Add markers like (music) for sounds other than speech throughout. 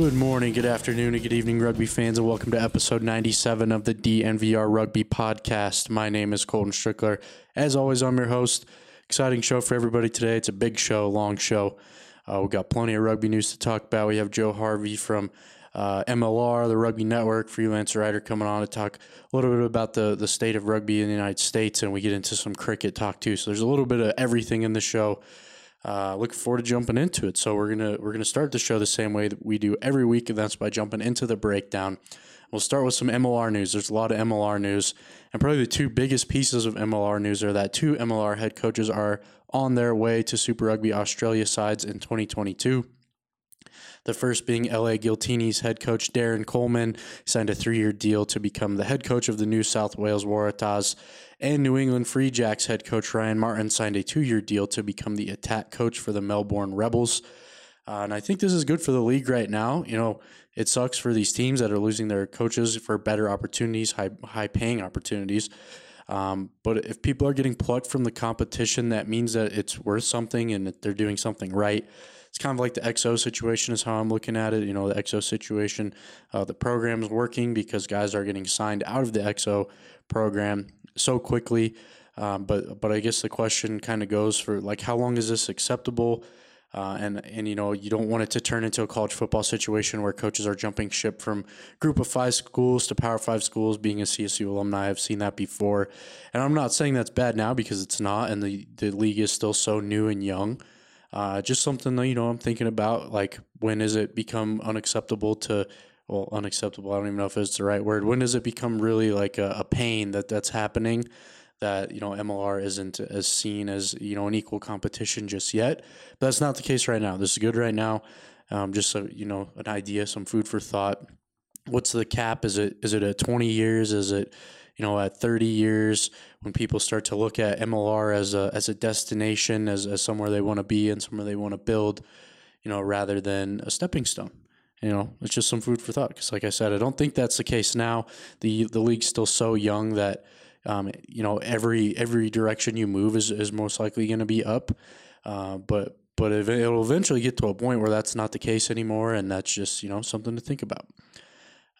Good morning, good afternoon, and good evening, rugby fans, and welcome to episode 97 of the DNVR Rugby Podcast. My name is Colton Strickler. As always, I'm your host. Exciting show for everybody today. It's a big show, long show. Uh, we've got plenty of rugby news to talk about. We have Joe Harvey from uh, MLR, the Rugby Network, freelance writer, coming on to talk a little bit about the, the state of rugby in the United States, and we get into some cricket talk too. So there's a little bit of everything in the show uh, looking forward to jumping into it. So we're gonna we're gonna start the show the same way that we do every week, and that's by jumping into the breakdown. We'll start with some MLR news. There's a lot of MLR news, and probably the two biggest pieces of MLR news are that two MLR head coaches are on their way to Super Rugby Australia sides in 2022. The first being LA Giltinis head coach Darren Coleman signed a three year deal to become the head coach of the New South Wales Waratahs. And New England Free Jacks head coach Ryan Martin signed a two year deal to become the attack coach for the Melbourne Rebels. Uh, and I think this is good for the league right now. You know, it sucks for these teams that are losing their coaches for better opportunities, high high paying opportunities. Um, but if people are getting plucked from the competition, that means that it's worth something and that they're doing something right it's kind of like the XO situation is how I'm looking at it. You know, the XO situation, uh, the program is working because guys are getting signed out of the XO program so quickly. Um, but but I guess the question kind of goes for like how long is this acceptable? Uh, and and you know you don't want it to turn into a college football situation where coaches are jumping ship from group of five schools to power five schools. Being a CSU alumni, I've seen that before, and I'm not saying that's bad now because it's not, and the the league is still so new and young. Uh, just something that you know I'm thinking about. Like, when does it become unacceptable to? Well, unacceptable. I don't even know if it's the right word. When does it become really like a, a pain that that's happening? That you know MLR isn't as seen as you know an equal competition just yet. But that's not the case right now. This is good right now. Um, just so you know, an idea, some food for thought. What's the cap? Is it is it at 20 years? Is it you know, at 30 years, when people start to look at MLR as a as a destination, as, as somewhere they want to be and somewhere they want to build, you know, rather than a stepping stone. You know, it's just some food for thought. Because, like I said, I don't think that's the case now. the The league's still so young that, um, you know, every every direction you move is is most likely going to be up. Uh, but but it'll eventually get to a point where that's not the case anymore, and that's just you know something to think about.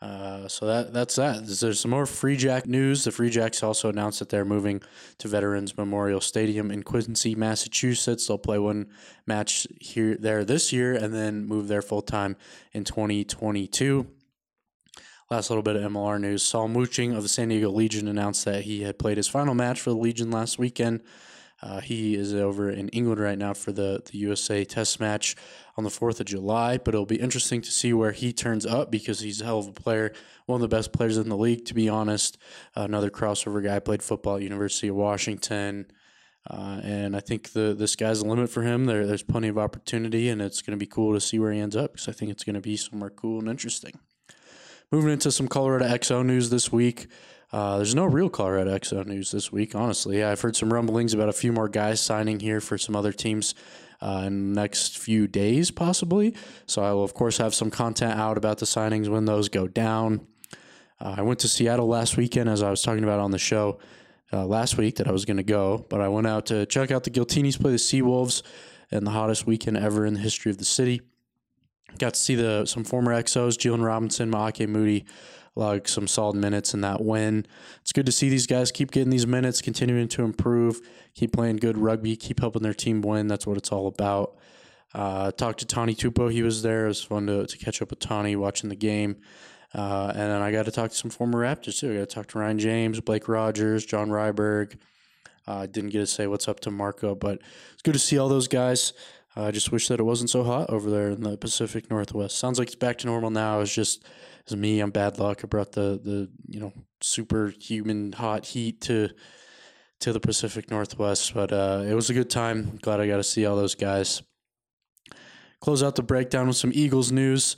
Uh, so that that's that. There's some more Free Jack news. The Free Jacks also announced that they're moving to Veterans Memorial Stadium in Quincy, Massachusetts. They'll play one match here there this year and then move there full time in 2022. Last little bit of MLR news. Psalm Wooching of the San Diego Legion announced that he had played his final match for the Legion last weekend. Uh, he is over in England right now for the, the USA Test match on the 4th of July, but it'll be interesting to see where he turns up because he's a hell of a player, one of the best players in the league, to be honest. Uh, another crossover guy, played football at University of Washington. Uh, and I think the the sky's the limit for him. There, there's plenty of opportunity, and it's going to be cool to see where he ends up because I think it's going to be somewhere cool and interesting. Moving into some Colorado XO news this week. Uh, there's no real Colorado XO news this week, honestly. I've heard some rumblings about a few more guys signing here for some other teams uh, in the next few days, possibly. So I will, of course, have some content out about the signings when those go down. Uh, I went to Seattle last weekend, as I was talking about on the show uh, last week that I was going to go, but I went out to check out the Giltinis play the Seawolves and the hottest weekend ever in the history of the city. Got to see the some former XOs, Jalen Robinson, Maake Moody, like some solid minutes in that win. It's good to see these guys keep getting these minutes, continuing to improve, keep playing good rugby, keep helping their team win. That's what it's all about. Uh, talked to Tani Tupou. He was there. It was fun to, to catch up with Tani watching the game. Uh, and then I got to talk to some former Raptors too. I got to talk to Ryan James, Blake Rogers, John Ryberg. Uh, I uh, didn't get to say what's up to Marco, but it's good to see all those guys. I uh, just wish that it wasn't so hot over there in the Pacific Northwest. Sounds like it's back to normal now. It's just it's me. I'm bad luck. I brought the the you know superhuman hot heat to to the Pacific Northwest, but uh, it was a good time. Glad I got to see all those guys. Close out the breakdown with some Eagles news.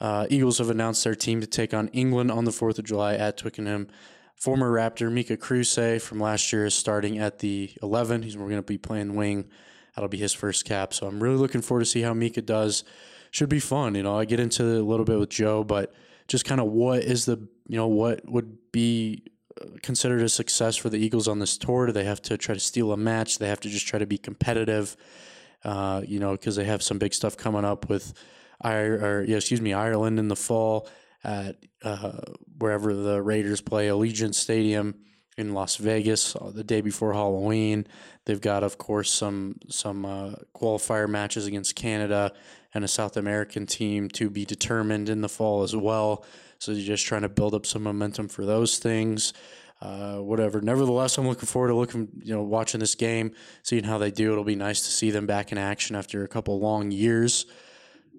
Uh, Eagles have announced their team to take on England on the 4th of July at Twickenham. Former Raptor Mika Kruse from last year is starting at the 11. He's we're going to be playing wing That'll be his first cap. So I'm really looking forward to see how Mika does. Should be fun. You know, I get into a little bit with Joe, but just kind of what is the, you know, what would be uh, considered a success for the Eagles on this tour? Do they have to try to steal a match? Do they have to just try to be competitive? Uh, you know, because they have some big stuff coming up with or yeah, excuse me, Ireland in the fall at uh, wherever the Raiders play, Allegiant Stadium in Las Vegas uh, the day before Halloween. They've got, of course, some some uh, qualifier matches against Canada and a South American team to be determined in the fall as well. So you're just trying to build up some momentum for those things. Uh, whatever. Nevertheless, I'm looking forward to looking, you know, watching this game, seeing how they do. It'll be nice to see them back in action after a couple long years.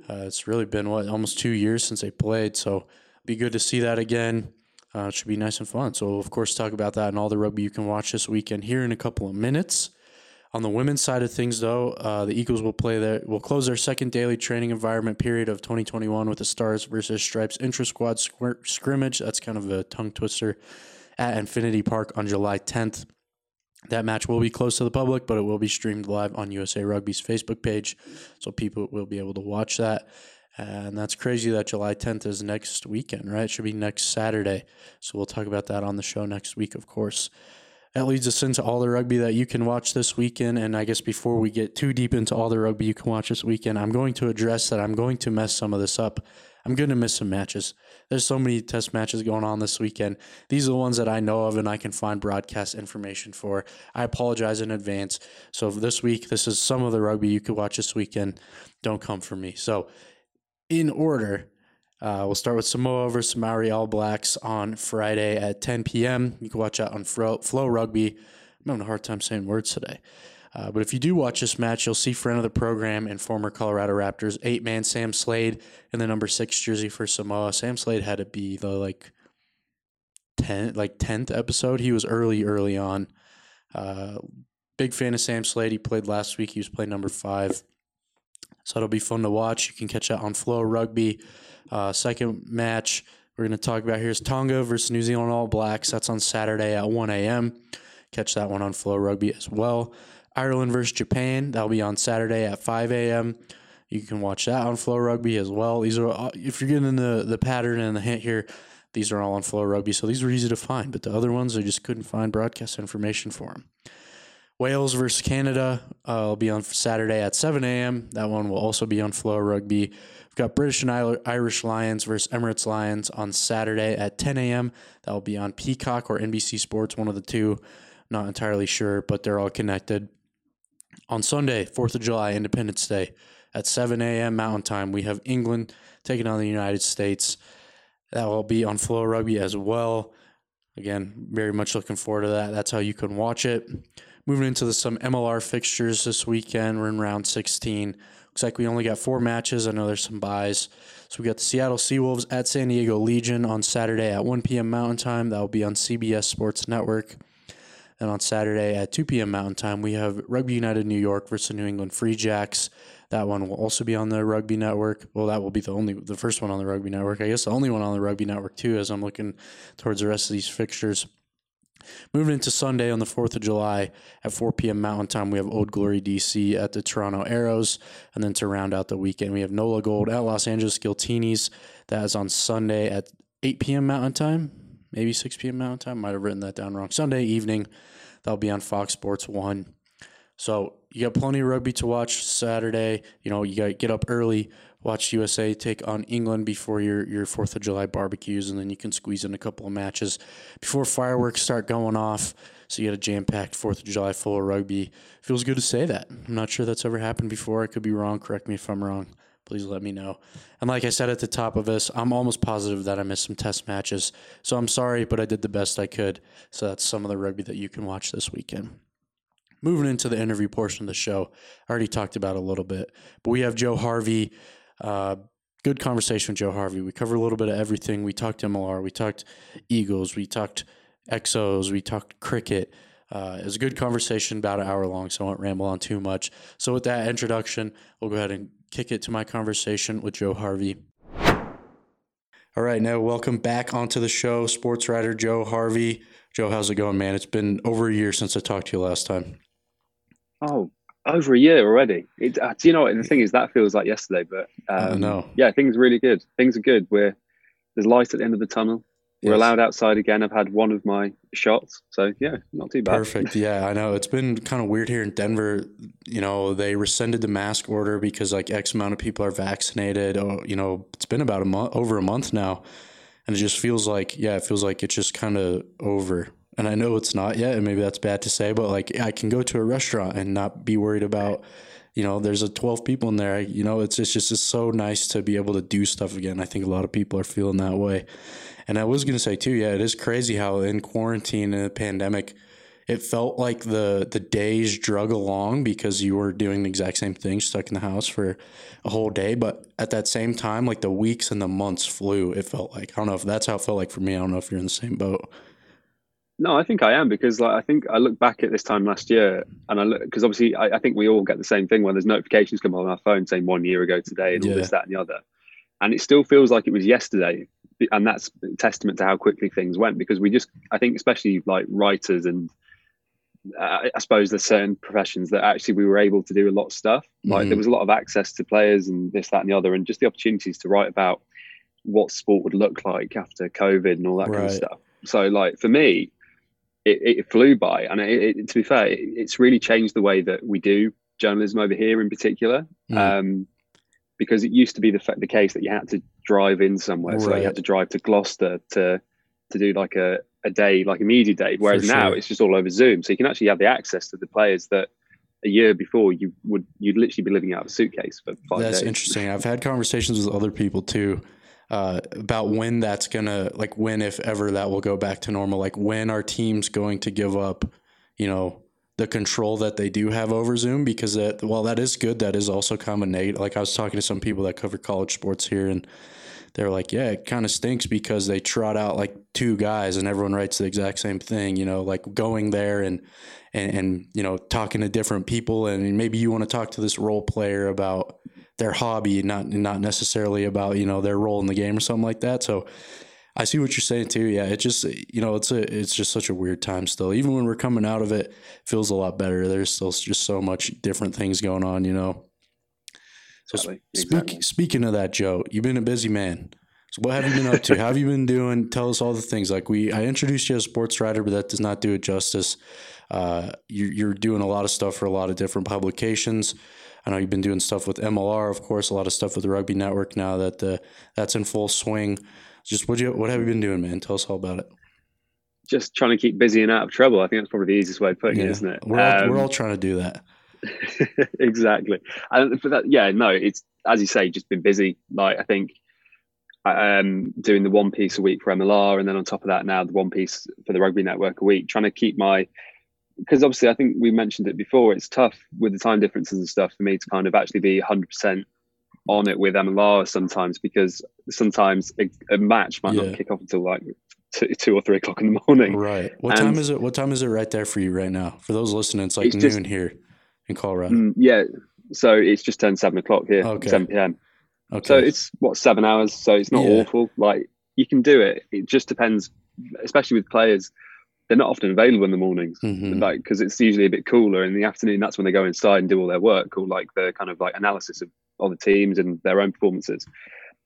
Uh, it's really been what almost two years since they played, so be good to see that again. Uh, it should be nice and fun. So, of course, talk about that and all the rugby you can watch this weekend here in a couple of minutes. On the women's side of things, though, uh, the Eagles will play their will close their second daily training environment period of 2021 with the Stars versus Stripes intra squad scrimmage. That's kind of a tongue twister at Infinity Park on July 10th. That match will be closed to the public, but it will be streamed live on USA Rugby's Facebook page, so people will be able to watch that. And that's crazy that July 10th is next weekend, right? It should be next Saturday. So we'll talk about that on the show next week, of course. That leads us into all the rugby that you can watch this weekend. And I guess before we get too deep into all the rugby you can watch this weekend, I'm going to address that I'm going to mess some of this up. I'm going to miss some matches. There's so many test matches going on this weekend. These are the ones that I know of and I can find broadcast information for. I apologize in advance. So this week, this is some of the rugby you could watch this weekend. Don't come for me. So in order. Uh, we'll start with Samoa versus Maori All Blacks on Friday at 10 p.m. You can watch that on Fro- FloRugby. I'm having a hard time saying words today. Uh, but if you do watch this match, you'll see friend of the program and former Colorado Raptors eight man Sam Slade in the number six jersey for Samoa. Sam Slade had to be the like ten like tenth episode. He was early, early on. Uh, big fan of Sam Slade. He played last week. He was playing number five. So it'll be fun to watch. You can catch that on FloRugby. Uh, second match we're going to talk about here is Tonga versus New Zealand All Blacks. That's on Saturday at 1 a.m. Catch that one on FloRugby as well. Ireland versus Japan. That'll be on Saturday at 5 a.m. You can watch that on FloRugby as well. These are uh, if you're getting the the pattern and the hint here, these are all on FloRugby, so these were easy to find. But the other ones, I just couldn't find broadcast information for them. Wales versus Canada uh, will be on Saturday at 7 a.m. That one will also be on FloRugby. We've got British and Irish Lions versus Emirates Lions on Saturday at 10 a.m. That will be on Peacock or NBC Sports, one of the two. Not entirely sure, but they're all connected. On Sunday, 4th of July, Independence Day, at 7 a.m. Mountain Time, we have England taking on the United States. That will be on FloRugby as well. Again, very much looking forward to that. That's how you can watch it. Moving into the, some MLR fixtures this weekend, we're in round 16. Looks like we only got four matches. I know there's some buys. So we got the Seattle Seawolves at San Diego Legion on Saturday at 1 p.m. Mountain Time. That will be on CBS Sports Network. And on Saturday at 2 p.m. Mountain Time, we have Rugby United New York versus New England Free Jacks. That one will also be on the Rugby Network. Well, that will be the only, the first one on the Rugby Network. I guess the only one on the Rugby Network too, as I'm looking towards the rest of these fixtures. Moving into Sunday on the 4th of July at 4 p.m. Mountain Time, we have Old Glory DC at the Toronto Arrows. And then to round out the weekend, we have NOLA Gold at Los Angeles Giltinis. That is on Sunday at 8 p.m. Mountain Time, maybe 6 p.m. Mountain Time. Might have written that down wrong. Sunday evening, that'll be on Fox Sports 1. So you got plenty of rugby to watch Saturday. You know, you got to get up early, watch USA take on England before your your Fourth of July barbecues, and then you can squeeze in a couple of matches before fireworks start going off. So you got a jam packed Fourth of July full of rugby. Feels good to say that. I'm not sure that's ever happened before. I could be wrong. Correct me if I'm wrong. Please let me know. And like I said at the top of this, I'm almost positive that I missed some test matches. So I'm sorry, but I did the best I could. So that's some of the rugby that you can watch this weekend moving into the interview portion of the show, I already talked about a little bit, but we have Joe Harvey. Uh, good conversation with Joe Harvey. We covered a little bit of everything. We talked MLR, we talked Eagles, we talked Exos, we talked cricket. Uh, it was a good conversation, about an hour long, so I won't ramble on too much. So, with that introduction, we'll go ahead and kick it to my conversation with Joe Harvey. All right, now welcome back onto the show, sports writer Joe Harvey. Joe, how's it going, man? It's been over a year since I talked to you last time. Oh, over a year already. It, uh, do you know what? the thing is, that feels like yesterday, but um, I. Yeah, things are really good. Things are good. We're there's light at the end of the tunnel. we're Yes. allowed outside again. I've had one of my shots, so yeah, not too bad. Perfect. (laughs) Yeah, I know. It's been kind of weird here in Denver. You know, they rescinded the mask order because like X amount of people are vaccinated. Oh, you know, it's been about a month, over a month now. And it just feels like, yeah, it feels like it's just kind of over. And I know it's not yet, and maybe that's bad to say, but like I can go to a restaurant and not be worried about, you know, there's a 12 people in there. You know, it's, it's just it's so nice to be able to do stuff again. I think a lot of people are feeling that way. And I was going to say too, yeah, it is crazy how in quarantine and the pandemic, it felt like the the days drug along because you were doing the exact same thing, stuck in the house for a whole day. But at that same time, like the weeks and the months flew. It felt like I don't know if that's how it felt like for me. I don't know if you're in the same boat. No, I think I am because like I think I look back at this time last year and I look because obviously I, I think we all get the same thing when there's notifications come on our phone saying one year ago today and all this, that, and the other, and it still feels like it was yesterday, and that's testament to how quickly things went because we just I think especially like writers and uh, I suppose there's certain professions that actually we were able to do a lot of stuff. Like Mhm. there was a lot of access to players and this, that, and the other, and just the opportunities to write about what sport would look like after COVID and all that kind of stuff. So, like for me, it, it flew by, and it, it, to be fair, it, it's really changed the way that we do journalism over here, in particular. Mm. Um, because it used to be the the case that you had to drive in somewhere, so you had to drive to Gloucester to to do like a, a day, like a media day. Whereas now it's just all over Zoom, so you can actually have the access to the players that a year before you would you'd literally be living out of a suitcase for five That's days. interesting. I've had conversations with other people too uh, about when that's gonna like when if ever that will go back to normal. Like when are teams going to give up, you know, the control that they do have over Zoom? Because that while that is good, that is also of negative. Like I was talking to some people that cover college sports here and. They're like, yeah, it kind of stinks because they trot out like two guys and everyone writes the exact same thing, you know, like going there and, and, and, you know, talking to different people. And maybe you want to talk to this role player about their hobby, not not necessarily about you know their role in the game or something like that. So I see what you're saying too. Yeah, it just you know it's a it's just such a weird time still. Even when we're coming out of it, it feels a lot better. There's still just so much different things going on. You know. So Exactly, speak, exactly. speaking of that, Joe, you've been a busy man. So what have you been up to? How have you been doing? Tell us all the things. Like we, I introduced you as a sports writer, but that does not do it justice. Uh, you, you're doing a lot of stuff for a lot of different publications. I know you've been doing stuff with MLR, of course, a lot of stuff with the Rugby Network now that the that's in full swing. Just what you what have you been doing, man? Tell us all about it. Just trying to keep busy and out of trouble. I think that's probably the easiest way of putting it, isn't it? We're all, Um, we're all trying to do that. (laughs) exactly. And for that, yeah, no, it's as you say, just been busy. Like I think I um doing the one piece a week for MLR, and then on top of that, now the one piece for the Rugby Network a week. Trying to keep my because obviously I think we mentioned it before. It's tough with the time differences and stuff for me to kind of actually be 100 percent on it with MLR sometimes because sometimes a, a match might Yeah. not kick off until like two, two or three o'clock in the morning. Right. What and- time is it? What time is it right there for you right now? For those listening, it's like It's noon just- here in Colorado. Mm, yeah, so it's just turned seven o'clock here, Okay. 7 p.m. Okay. So it's what seven hours. So it's not Yeah. awful. Like you can do it. It just depends, especially with players. They're not often available in the mornings, Mhm. like because it's usually a bit cooler in the afternoon. That's when they go inside and do all their work, or like the kind of like analysis of other teams and their own performances.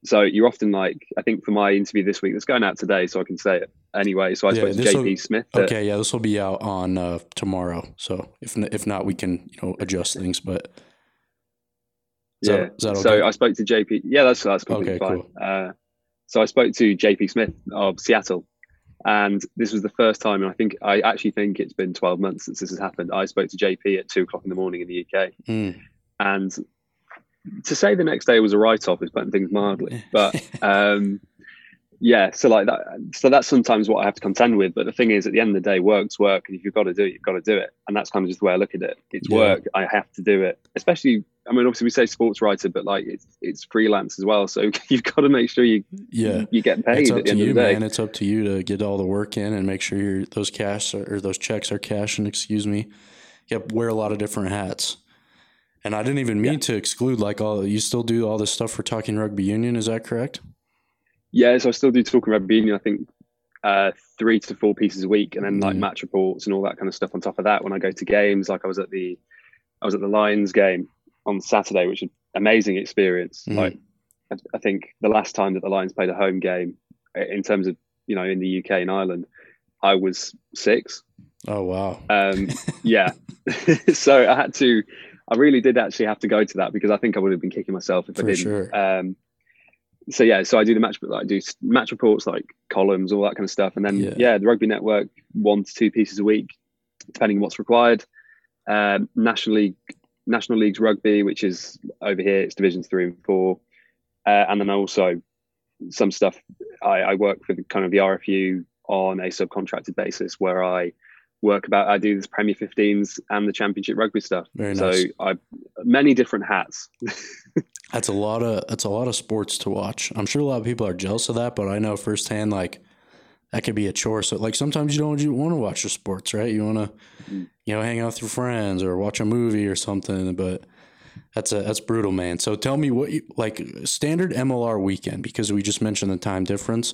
So you're often like, I think for my interview this week, that's going out today, so I can say it anyway. So I Yeah, spoke to JP Smith. at- Okay, yeah, this will be out on uh, tomorrow. So if if not, we can you know adjust things. But is yeah. that, that So? I spoke to JP. Yeah, that's that's completely Okay, fine. cool. Uh, so I spoke to JP Smith of Seattle, and this was the first time, and I think I actually think it's been 12 months since this has happened. I spoke to JP at two o'clock in the morning in the UK, Mm. and to say the next day was a write-off is putting things mildly, but (laughs) um, yeah. So like that, so that's sometimes what I have to contend with. But the thing is, at the end of the day, work's work, and if you've got to do it, you've got to do it, and that's kind of just the way I look at it. It's Yeah. work. I have to do it, especially. I mean, obviously we say sports writer, but like it's it's freelance as well. So (laughs) you've got to make sure you yeah, you get paid it's at up the to end you, of the day. man. It's up to you to get all the work in and make sure your those cash are, or those checks are cashing. Excuse me. You have wear a lot of different hats. And I didn't even mean Yeah. to exclude like all you still do all this stuff for talking rugby union. Is that correct? Yeah, so I still do talking rugby union. I think uh, three to four pieces a week, and then like Mm. match reports and all that kind of stuff on top of that. When I go to games, like I was at the, I was at the Lions game on Saturday, which was an amazing experience. Mhm. Like I, I think the last time that the Lions played a home game, in terms of you know, in the UK and Ireland, I was six. Oh wow. Um, (laughs) yeah. (laughs) so I had to. I really did actually have to go to that because I think I would have been kicking myself if For I didn't. sure. Um, so yeah, so I do the match, but like I do match reports, like columns, all that kind of stuff, and then Yeah. yeah, the Rugby Network, one to two pieces a week, depending on what's required. Um, National League, National Leagues Rugby, which is over here, it's divisions three and four, uh, and then also some stuff. I, I work for kind of the RFU on a subcontracted basis, where I work about. I do this Premier 15s and the Championship Rugby stuff. Very so. I many different hats. (laughs) That's a lot of that's a lot of sports to watch. I'm sure a lot of people are jealous of that, but I know firsthand like that could be a chore. So like sometimes you don't you want to watch the sports, right? You want to Mm. you know hang out with your friends or watch a movie or something, but that's a that's brutal, man. So tell me what you like standard MLR weekend because we just mentioned the time difference.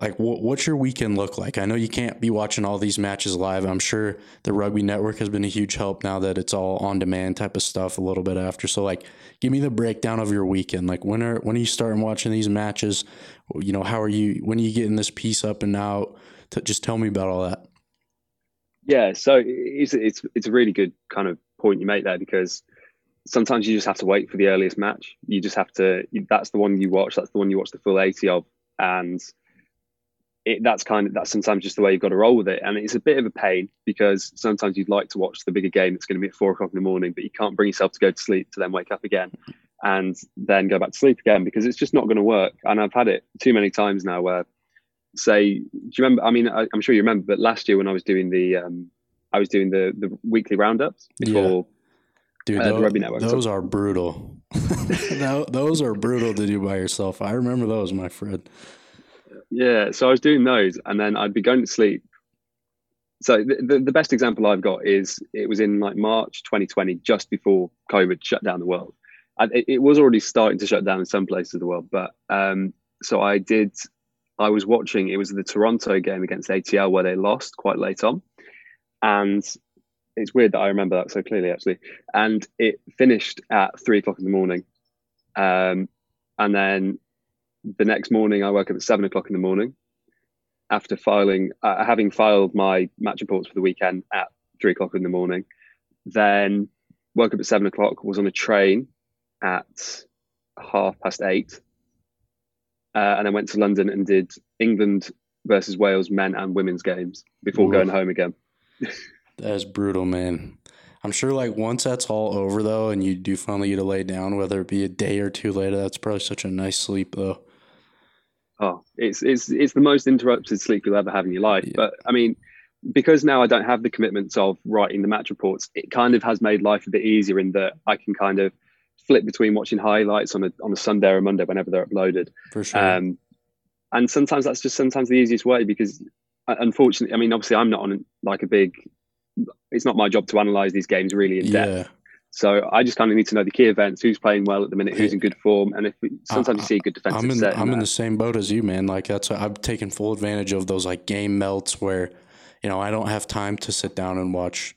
Like what what's your weekend look like? I know you can't be watching all these matches live. I'm sure the Rugby Network has been a huge help now that it's all on demand type of stuff a little bit after. So like give me the breakdown of your weekend. Like when are when are you starting watching these matches? You know, how are you when are you getting this piece up and out? T- just tell me about all that. Yeah, so it's it's it's a really good kind of point you make there because sometimes you just have to wait for the earliest match. You just have to. That's the one you watch. That's the one you watch the full eighty of, and it, that's kind of that's sometimes just the way you've got to roll with it. And it's a bit of a pain because sometimes you'd like to watch the bigger game that's going to be at four o'clock in the morning, but you can't bring yourself to go to sleep to then wake up again and then go back to sleep again because it's just not going to work. And I've had it too many times now where say, do you remember? I mean, I, I'm sure you remember, but last year when I was doing the, um, I was doing the the weekly roundups before. Dude, Uh, Network. those are brutal. (laughs) Those are brutal to do by yourself. I remember those, my friend. Yeah, so I was doing those, and then I'd be going to sleep. So the, the, the best example I've got is it was in like March 2020, just before COVID shut down the world. And it, it was already starting to shut down in some places of the world, but um, so I did. I was watching. It was the Toronto game against ATL where they lost quite late on, and it's weird that I remember that so clearly actually. And it finished at three o'clock in the morning, um, and then the next morning I woke up at seven o'clock in the morning after filing, uh, having filed my match reports for the weekend at three o'clock in the morning. Then woke up at seven o'clock, was on a train at half past eight, uh, and then went to London and did England versus Wales men and women's games before going home again. (laughs) That is brutal, man. I'm sure like once that's all over though, and you do finally get to lay down, whether it be a day or two later, that's probably such a nice sleep though. Oh, it's it's it's the most interrupted sleep you'll ever have in your life. Yeah. But I mean, because now I don't have the commitments of writing the match reports, it kind of has made life a bit easier in that I can kind of flip between watching highlights on a on a Sunday or a Monday whenever they're uploaded. For sure. Um, and sometimes that's just sometimes the easiest way because uh, unfortunately, I mean, obviously, I'm not on like a big. It's not my job to analyze these games really in depth. yeah. So I just kind of need to know the key events, who's playing well at the minute, who's in good form, and if we, sometimes you see a good defensive I'm in set. I'm in the same boat as you, man. Like that's I've taken full advantage of those like game melts where, you know, I don't have time to sit down and watch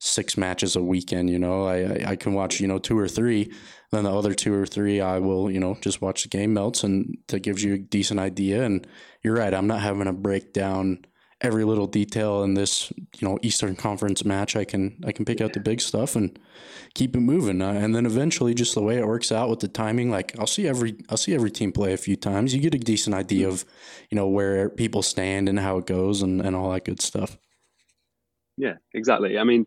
six matches a weekend. You know, I I, I can watch you know two or three, then the other two or three I will you know just watch the game melts, and that gives you a decent idea. And you're right, I'm not having a break down every little detail in this you know Eastern Conference match. I can I can pick out the big stuff and keep it moving. Uh, and then eventually, just the way it works out with the timing, like I'll see every I'll see every team play a few times. You get a decent idea of, you know, where people stand and how it goes and, and all that good stuff. Yeah, exactly. I mean,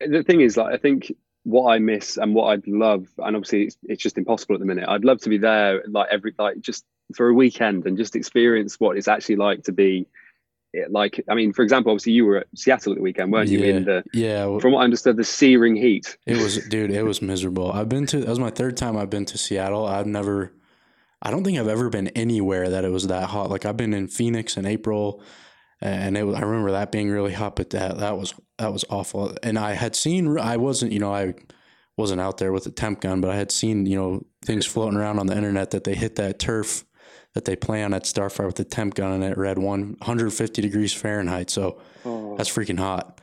the thing is, like, I think what I miss and what I'd love, and obviously it's, it's just impossible at the minute. I'd love to be there, like every, like just for a weekend and just experience what it's actually like to be, like, I mean, for example, obviously you were at Seattle at the weekend, weren't you? In the, Yeah, from what I understood, the searing heat. it was, dude, it was miserable. I've been to that was my third time I've been to Seattle. I've never, I don't think I've ever been anywhere that it was that hot. Like I've been in Phoenix in April, and it, was- I remember that being really hot, but that that was that was awful. And I had seen, I wasn't, you know, I wasn't out there with a temp gun, but I had seen, you know, things floating around on the internet that they hit that turf that they play on at Starfire with the temp gun, and it read 150 degrees Fahrenheit. So Oh, that's freaking hot.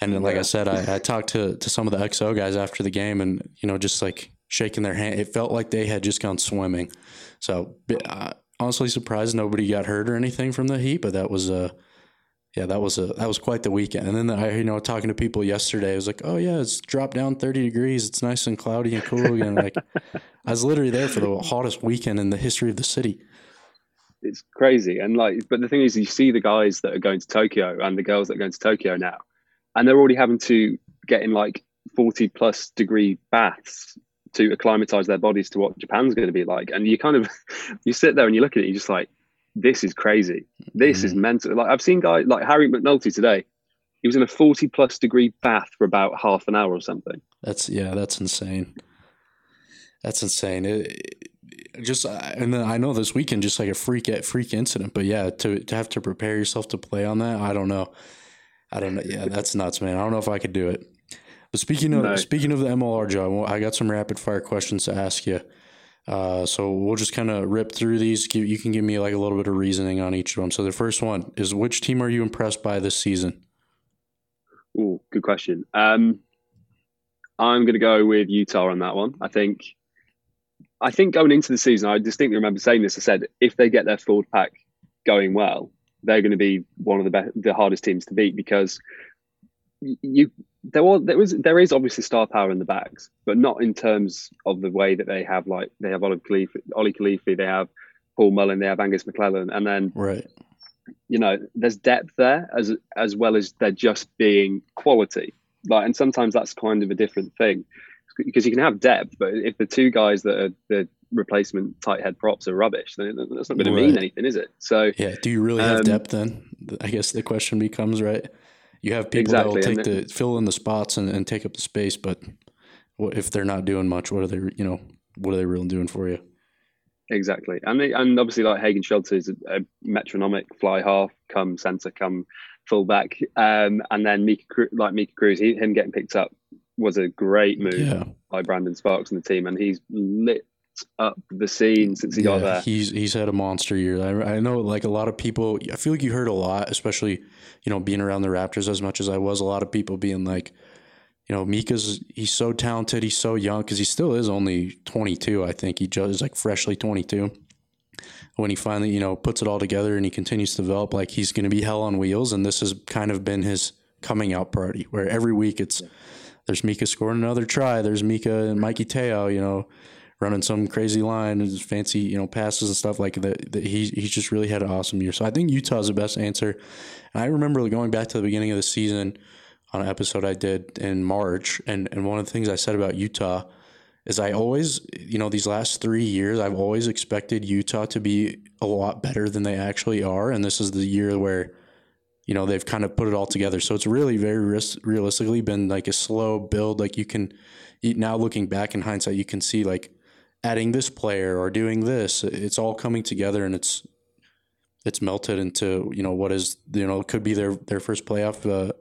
And then, like I said, I, I (laughs) talked to, to some of the XO guys after the game and, you know, just like shaking their hand. It felt like they had just gone swimming. So, uh, honestly surprised nobody got hurt or anything from the heat, but that was a yeah, that was a that was quite the weekend. And then I you know talking to people yesterday, I was like, oh yeah, it's dropped down thirty degrees. It's nice and cloudy and cool again. like I was literally there for the hottest weekend in the history of the city. It's crazy, and like, but the thing is, you see the guys that are going to Tokyo and the girls that are going to Tokyo now, and they're already having to get in like forty plus degree baths to acclimatize their bodies to what Japan's going to be like. And you kind of (laughs) you sit there and you look at it, you're just like, this is crazy. This mm. is mental. Like I've seen guys like Harry McNulty today. He was in a 40 plus degree bath for about half an hour or something. That's yeah, that's insane. That's insane. It, it just and then I know this weekend just like a freak at freak incident, but yeah, to to have to prepare yourself to play on that, I don't know. I don't know. Yeah, that's nuts, man. I don't know if I could do it. But speaking of no. speaking of the MLR, Joe, I got some rapid fire questions to ask you. Uh, so we'll just kind of rip through these. You can give me like a little bit of reasoning on each of them. So the first one is which team are you impressed by this season? Oh, good question. Um, I'm going to go with Utah on that one. I think, I think going into the season, I distinctly remember saying this. I said if they get their forward pack going well, they're going to be one of the best, the hardest teams to beat because you there was there is there is obviously star power in the backs, but not in terms of the way that they have like they have Ollie Khalifi, Ollie Khalifi they have Paul Mullin, they have Angus McLellan, and then right, you know, there's depth there as as well as there just being quality. Like, and sometimes that's kind of a different thing because you can have depth, but if the two guys that are the replacement tight head props are rubbish, then that's not going to mean anything, is it? So yeah, do you really have um, depth then? I guess the question becomes right. You have people exactly. that will take the fill in the spots and, and take up the space, but what if they're not doing much? What are they? You know, what are they really doing for you? Exactly, and they, and obviously like Hagen Schulte is a, a, metronomic fly half, come centre, come fullback, um, and then Mika like Mika Kruse, he, him getting picked up was a great move yeah. by Brandon Sparks and the team, and he's lit up the scene since he yeah, got there. He's he's had a monster year. I, I know like a lot of people. I feel like you heard a lot, especially you know being around the Raptors as much as I was. A lot of people being like, you know, Mika's he's so talented. He's so young because he still is only 22. I think he just is like freshly 22. When he finally you know puts it all together and he continues to develop, like he's going to be hell on wheels. And this has kind of been his coming out party, where every week it's. Yeah. There's Mika scoring another try. There's Mika and Mikey Teo, you know, running some crazy line and fancy, you know, passes and stuff like that. that he, just really had an awesome year. So I think Utah's the best answer. And I remember going back to the beginning of the season on an episode I did in March. And, and one of the things I said about Utah is I always, you know, these last three years, I've always expected Utah to be a lot better than they actually are. And this is the year where, you know, they've kind of put it all together. So it's really very realistically been like a slow build. Like you can, now looking back in hindsight, you can see like adding this player or doing this. It's all coming together and it's it's melted into you know what is you know could be their their first playoff uh,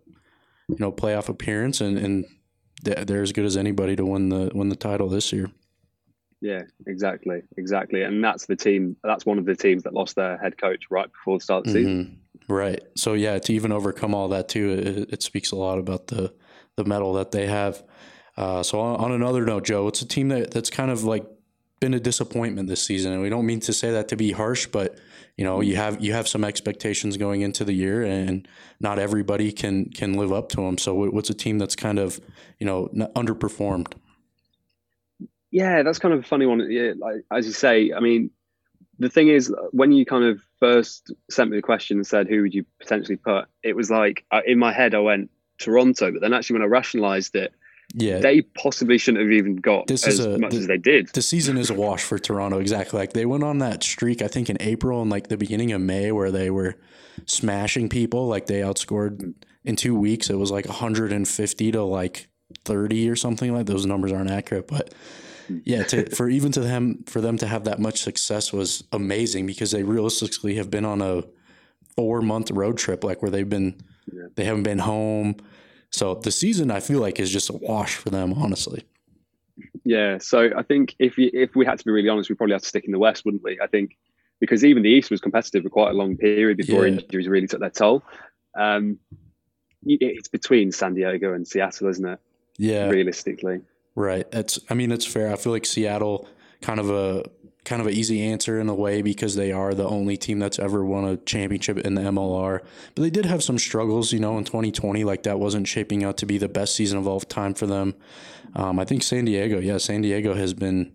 you know playoff appearance and and they're as good as anybody to win the win the title this year. Yeah, exactly, exactly, and that's the team. That's one of the teams that lost their head coach right before the start of the mm-hmm. season. Right. So yeah, to even overcome all that too, it, it speaks a lot about the the metal that they have. Uh, so on, on, another note, Joe, it's a team that that's kind of like been a disappointment this season, and we don't mean to say that to be harsh, but you know you have you have some expectations going into the year, and not everybody can can live up to them. So, what's a team that's kind of you know underperformed? Yeah, that's kind of a funny one. Yeah, like, as you say, I mean, the thing is, when you kind of first sent me the question and said who would you potentially put, it was like in my head I went Toronto, but then actually when I rationalized it, yeah, they possibly shouldn't have even got this as a, much the, as they did. The season is a wash for Toronto. Exactly, like they went on that streak. I think in April and like the beginning of May, where they were smashing people. Like they outscored in two weeks. It was like 150 to like 30 or something like. Those numbers aren't accurate, but yeah, to, for even to them for them to have that much success was amazing because they realistically have been on a four month road trip, like where they've been. Yeah. They haven't been home so the season I feel like is just a wash for them, honestly. Yeah, so I think if you, if we had to be really honest, we probably have to stick in the West, wouldn't we? I think because even the East was competitive for quite a long period before yeah. injuries really took their toll. Um, it's between San Diego and Seattle, isn't it? Yeah, realistically, right. It's I mean it's fair. I feel like Seattle kind of a kind of an easy answer in a way because they are the only team that's ever won a championship in the MLR. But they did have some struggles, you know, in 2020. Like that wasn't shaping out to be the best season of all time for them. Um, I think San Diego, yeah, San Diego has been,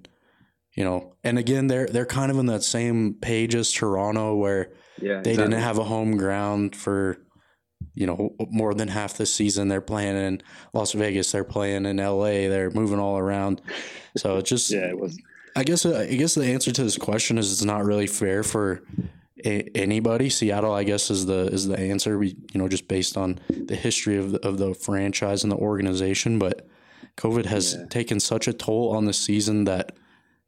you know, and again they're they're kind of in that same page as Toronto where Yeah, they exactly. didn't have a home ground for you know more than half the season they're playing in las vegas they're playing in la they're moving all around so it's just Yeah, it was. i guess uh, i guess the answer to this question is it's not really fair for a- anybody seattle i guess is the is the answer we you know just based on the history of the, of the franchise and the organization but covid has Yeah. taken such a toll on the season that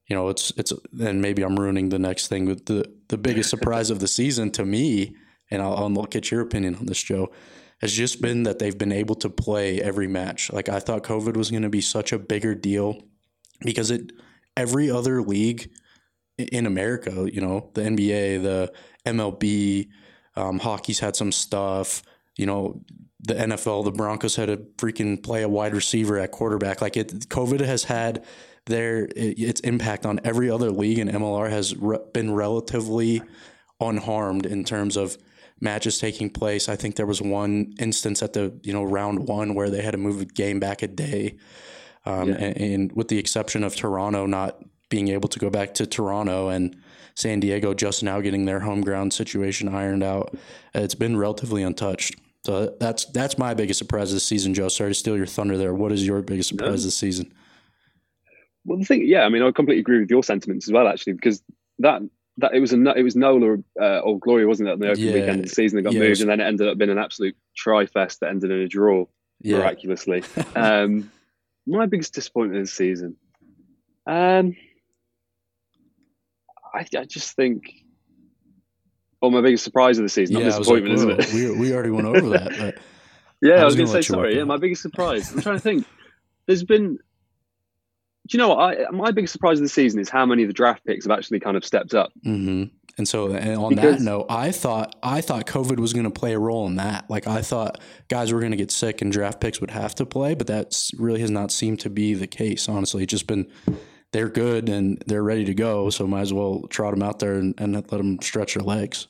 you know it's it's and maybe i'm ruining the next thing but the the biggest surprise of the season to me and I'll, I'll get your opinion on this, Joe, has just been that they've been able to play every match. Like I thought COVID was going to be such a bigger deal because it every other league in America, you know, the NBA, the MLB, um, hockey's had some stuff. You know, the NFL, the Broncos had to freaking play a wide receiver at quarterback. Like it, COVID has had their it, its impact on every other league, and MLR has re- been relatively unharmed in terms of matches taking place. I think there was one instance at the you know round one where they had to move a game back a day, um, Yeah. and, and with the exception of Toronto not being able to go back to Toronto and San Diego just now getting their home ground situation ironed out, it's been relatively untouched. So that's that's my biggest surprise this season, Joe. Sorry to steal your thunder there. What is your biggest surprise No. this season? Well, the thing, yeah, I mean, I completely agree with your sentiments as well, actually, because that that it was a it was Nola uh, or Glory, wasn't it, on the opening Yeah. weekend of the season that got Yeah, moved, was- and then it ended up being an absolute tri-fest that ended in a draw miraculously. (laughs) um, my biggest disappointment this season, um, I, I just think, oh, my biggest surprise of the season, yeah, I was like, isn't it? we, we already went over that. But (laughs) Yeah, I was was gonna say let you work sorry. Yeah, my biggest surprise. I'm trying to think. There's been. Do you know what? I, my biggest surprise of the season is how many of the draft picks have actually kind of stepped up. hmm And so, and on that note, I thought I thought COVID was going to play a role in that. Like I thought guys were going to get sick and draft picks would have to play, but that really has not seemed to be the case. Honestly, it's just been they're good and they're ready to go, so might as well trot them out there and, and let them stretch their legs.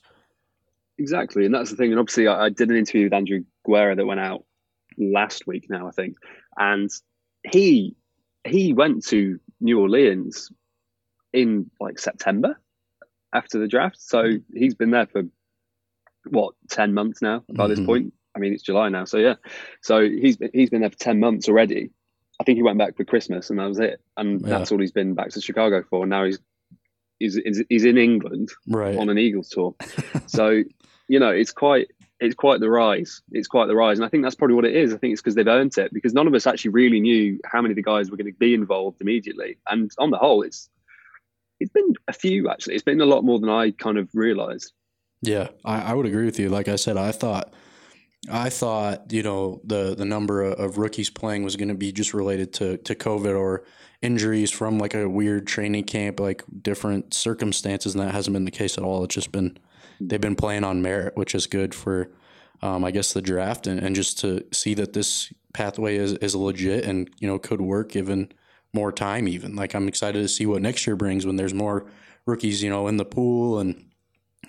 Exactly, and that's the thing. And obviously, I, I did an interview with Andrew Guerra that went out last week now, I think, and he he went to New Orleans in like September after the draft. So he's been there for what ten months now. By this Mhm. point, I mean it's July now. So yeah, so he's been, he's been there for ten months already. I think he went back for Christmas, and that was it. And Yeah. that's all he's been back to Chicago for. And now he's he's he's, he's in England Right. on an Eagles tour. (laughs) So, you know, it's quite it's quite the rise. It's quite the rise, and I think that's probably what it is. I think it's because they've earned it because none of us actually really knew how many of the guys were going to be involved immediately. And on the whole, it's it's been a few actually. It's been a lot more than I kind of realized. Yeah, I, I would agree with you. Like I said, I thought, I thought you know the the number of, of rookies playing was going to be just related to to COVID or injuries from like a weird training camp, like different circumstances, and that hasn't been the case at all. It's just been they've been playing on merit, which is good for, um, I guess, the draft and, and just to see that this pathway is is legit and you know could work given more time. Even like I'm excited to see what next year brings when there's more rookies, you know, in the pool and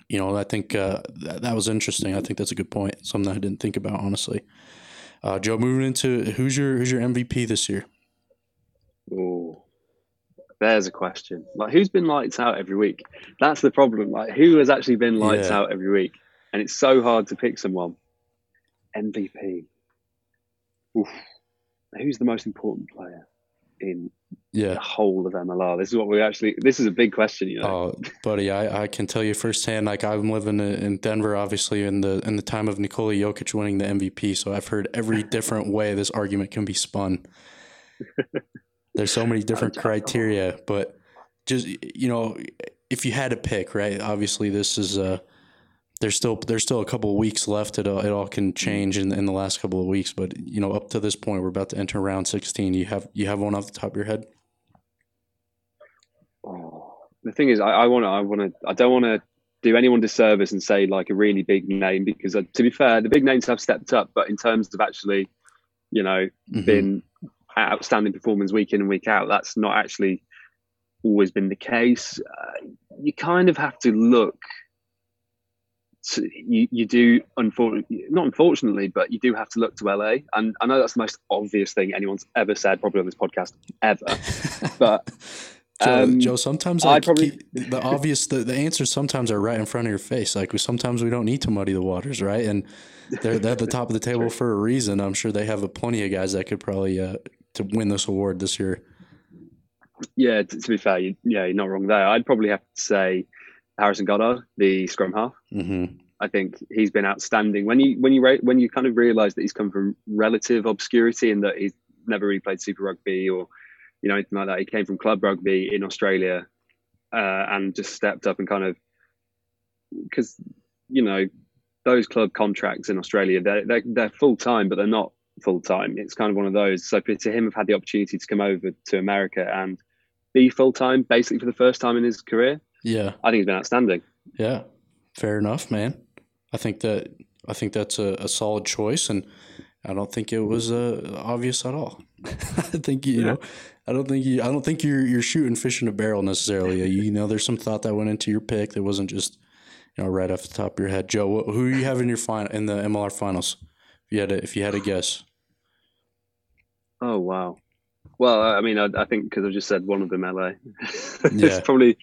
you know, I think uh, that, that was interesting. I think that's a good point. Something I didn't think about honestly. Uh, Joe, moving into who's your who's your MVP this year? There's a question. Like, who's been lights out every week? That's the problem. Like, who has actually been lights Yeah. out every week? And it's so hard to pick someone. MVP. Oof. Who's the most important player in Yeah. the whole of MLR? This is what we actually. This is a big question, you know. Oh, buddy, I, I can tell you firsthand. Like I'm living in in Denver, obviously, in the in the time of Nikola Jokic winning the MVP. So I've heard every (laughs) different way this argument can be spun. (laughs) There's so many different criteria, but just you know, if you had to pick, right? Obviously, this is uh there's still there's still a couple of weeks left. It all, it all can change in, in the last couple of weeks, but you know, up to this point, we're about to enter round 16. You have you have one off the top of your head? Oh, the thing is, I want to. I want to. I don't want to do anyone disservice and say like a really big name because, uh, to be fair, the big names have stepped up, but in terms of actually, you know, Mhm. been outstanding performance week in and week out, that's not actually always been the case. Uh, you kind of have to look. To, you, you do unfortunately not unfortunately, but you do have to look to LA. And I know that's the most obvious thing anyone's ever said, probably on this podcast ever. (laughs) but Joe, um, Joe, sometimes like, probably the obvious the, the answers sometimes are right in front of your face. Like sometimes we don't need to muddy the waters, right? And they're, they're at the top of the table (laughs) for a reason. I'm sure they have a plenty of guys that could probably uh, to win this award this year. Yeah, to, to be fair, you, yeah, you're not wrong there. I'd probably have to say Harrison Goddard, the scrum half. Mm-hmm. I think he's been outstanding. When you when you when you kind of realise that he's come from relative obscurity and that he's never really played Super Rugby or you know, anything like that. He came from club rugby in Australia uh, and just stepped up and kind of because you know those club contracts in Australia they're they're, they're full time, but they're not full time. It's kind of one of those. So to him, have had the opportunity to come over to America and be full time, basically for the first time in his career. Yeah, I think he's been outstanding. Yeah, fair enough, man. I think that I think that's a, a solid choice, and I don't think it was uh, obvious at all. (laughs) I think you yeah. know I don't think you. I don't think you're you're shooting fish in a barrel necessarily. You know, there's some thought that went into your pick that wasn't just you know right off the top of your head. Joe, who do you have in your final in the MLR finals? If you had a, if you had a guess. Oh wow. Well, I mean, I, I think because I just said one of them, LA. (laughs) it's probably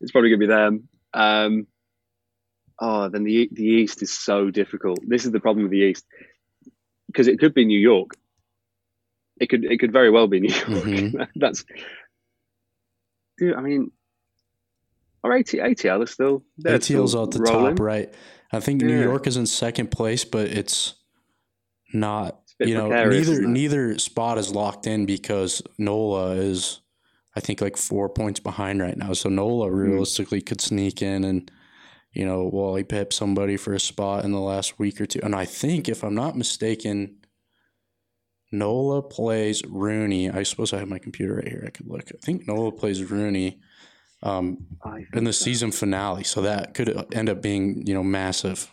it's probably gonna be them. Um, oh, then the the East is so difficult. This is the problem with the East because it could be New York it could it could very well be New York. Mm-hmm. (laughs) That's, dude. I mean, our AT, ATL is still ATL's at the rolling. top, right? I think yeah. New York is in second place, but it's not. You know, neither neither spot is locked in because NOLA is, I think, like four points behind right now. So NOLA mm-hmm. realistically mm-hmm. could sneak in and you know, Wally Pipp somebody for a spot in the last week or two. And I think, if I'm not mistaken, Nola plays Rooney. I suppose I have my computer right here. I could look. I think Nola plays Rooney um, in the so. season finale. So that could end up being, you know, massive.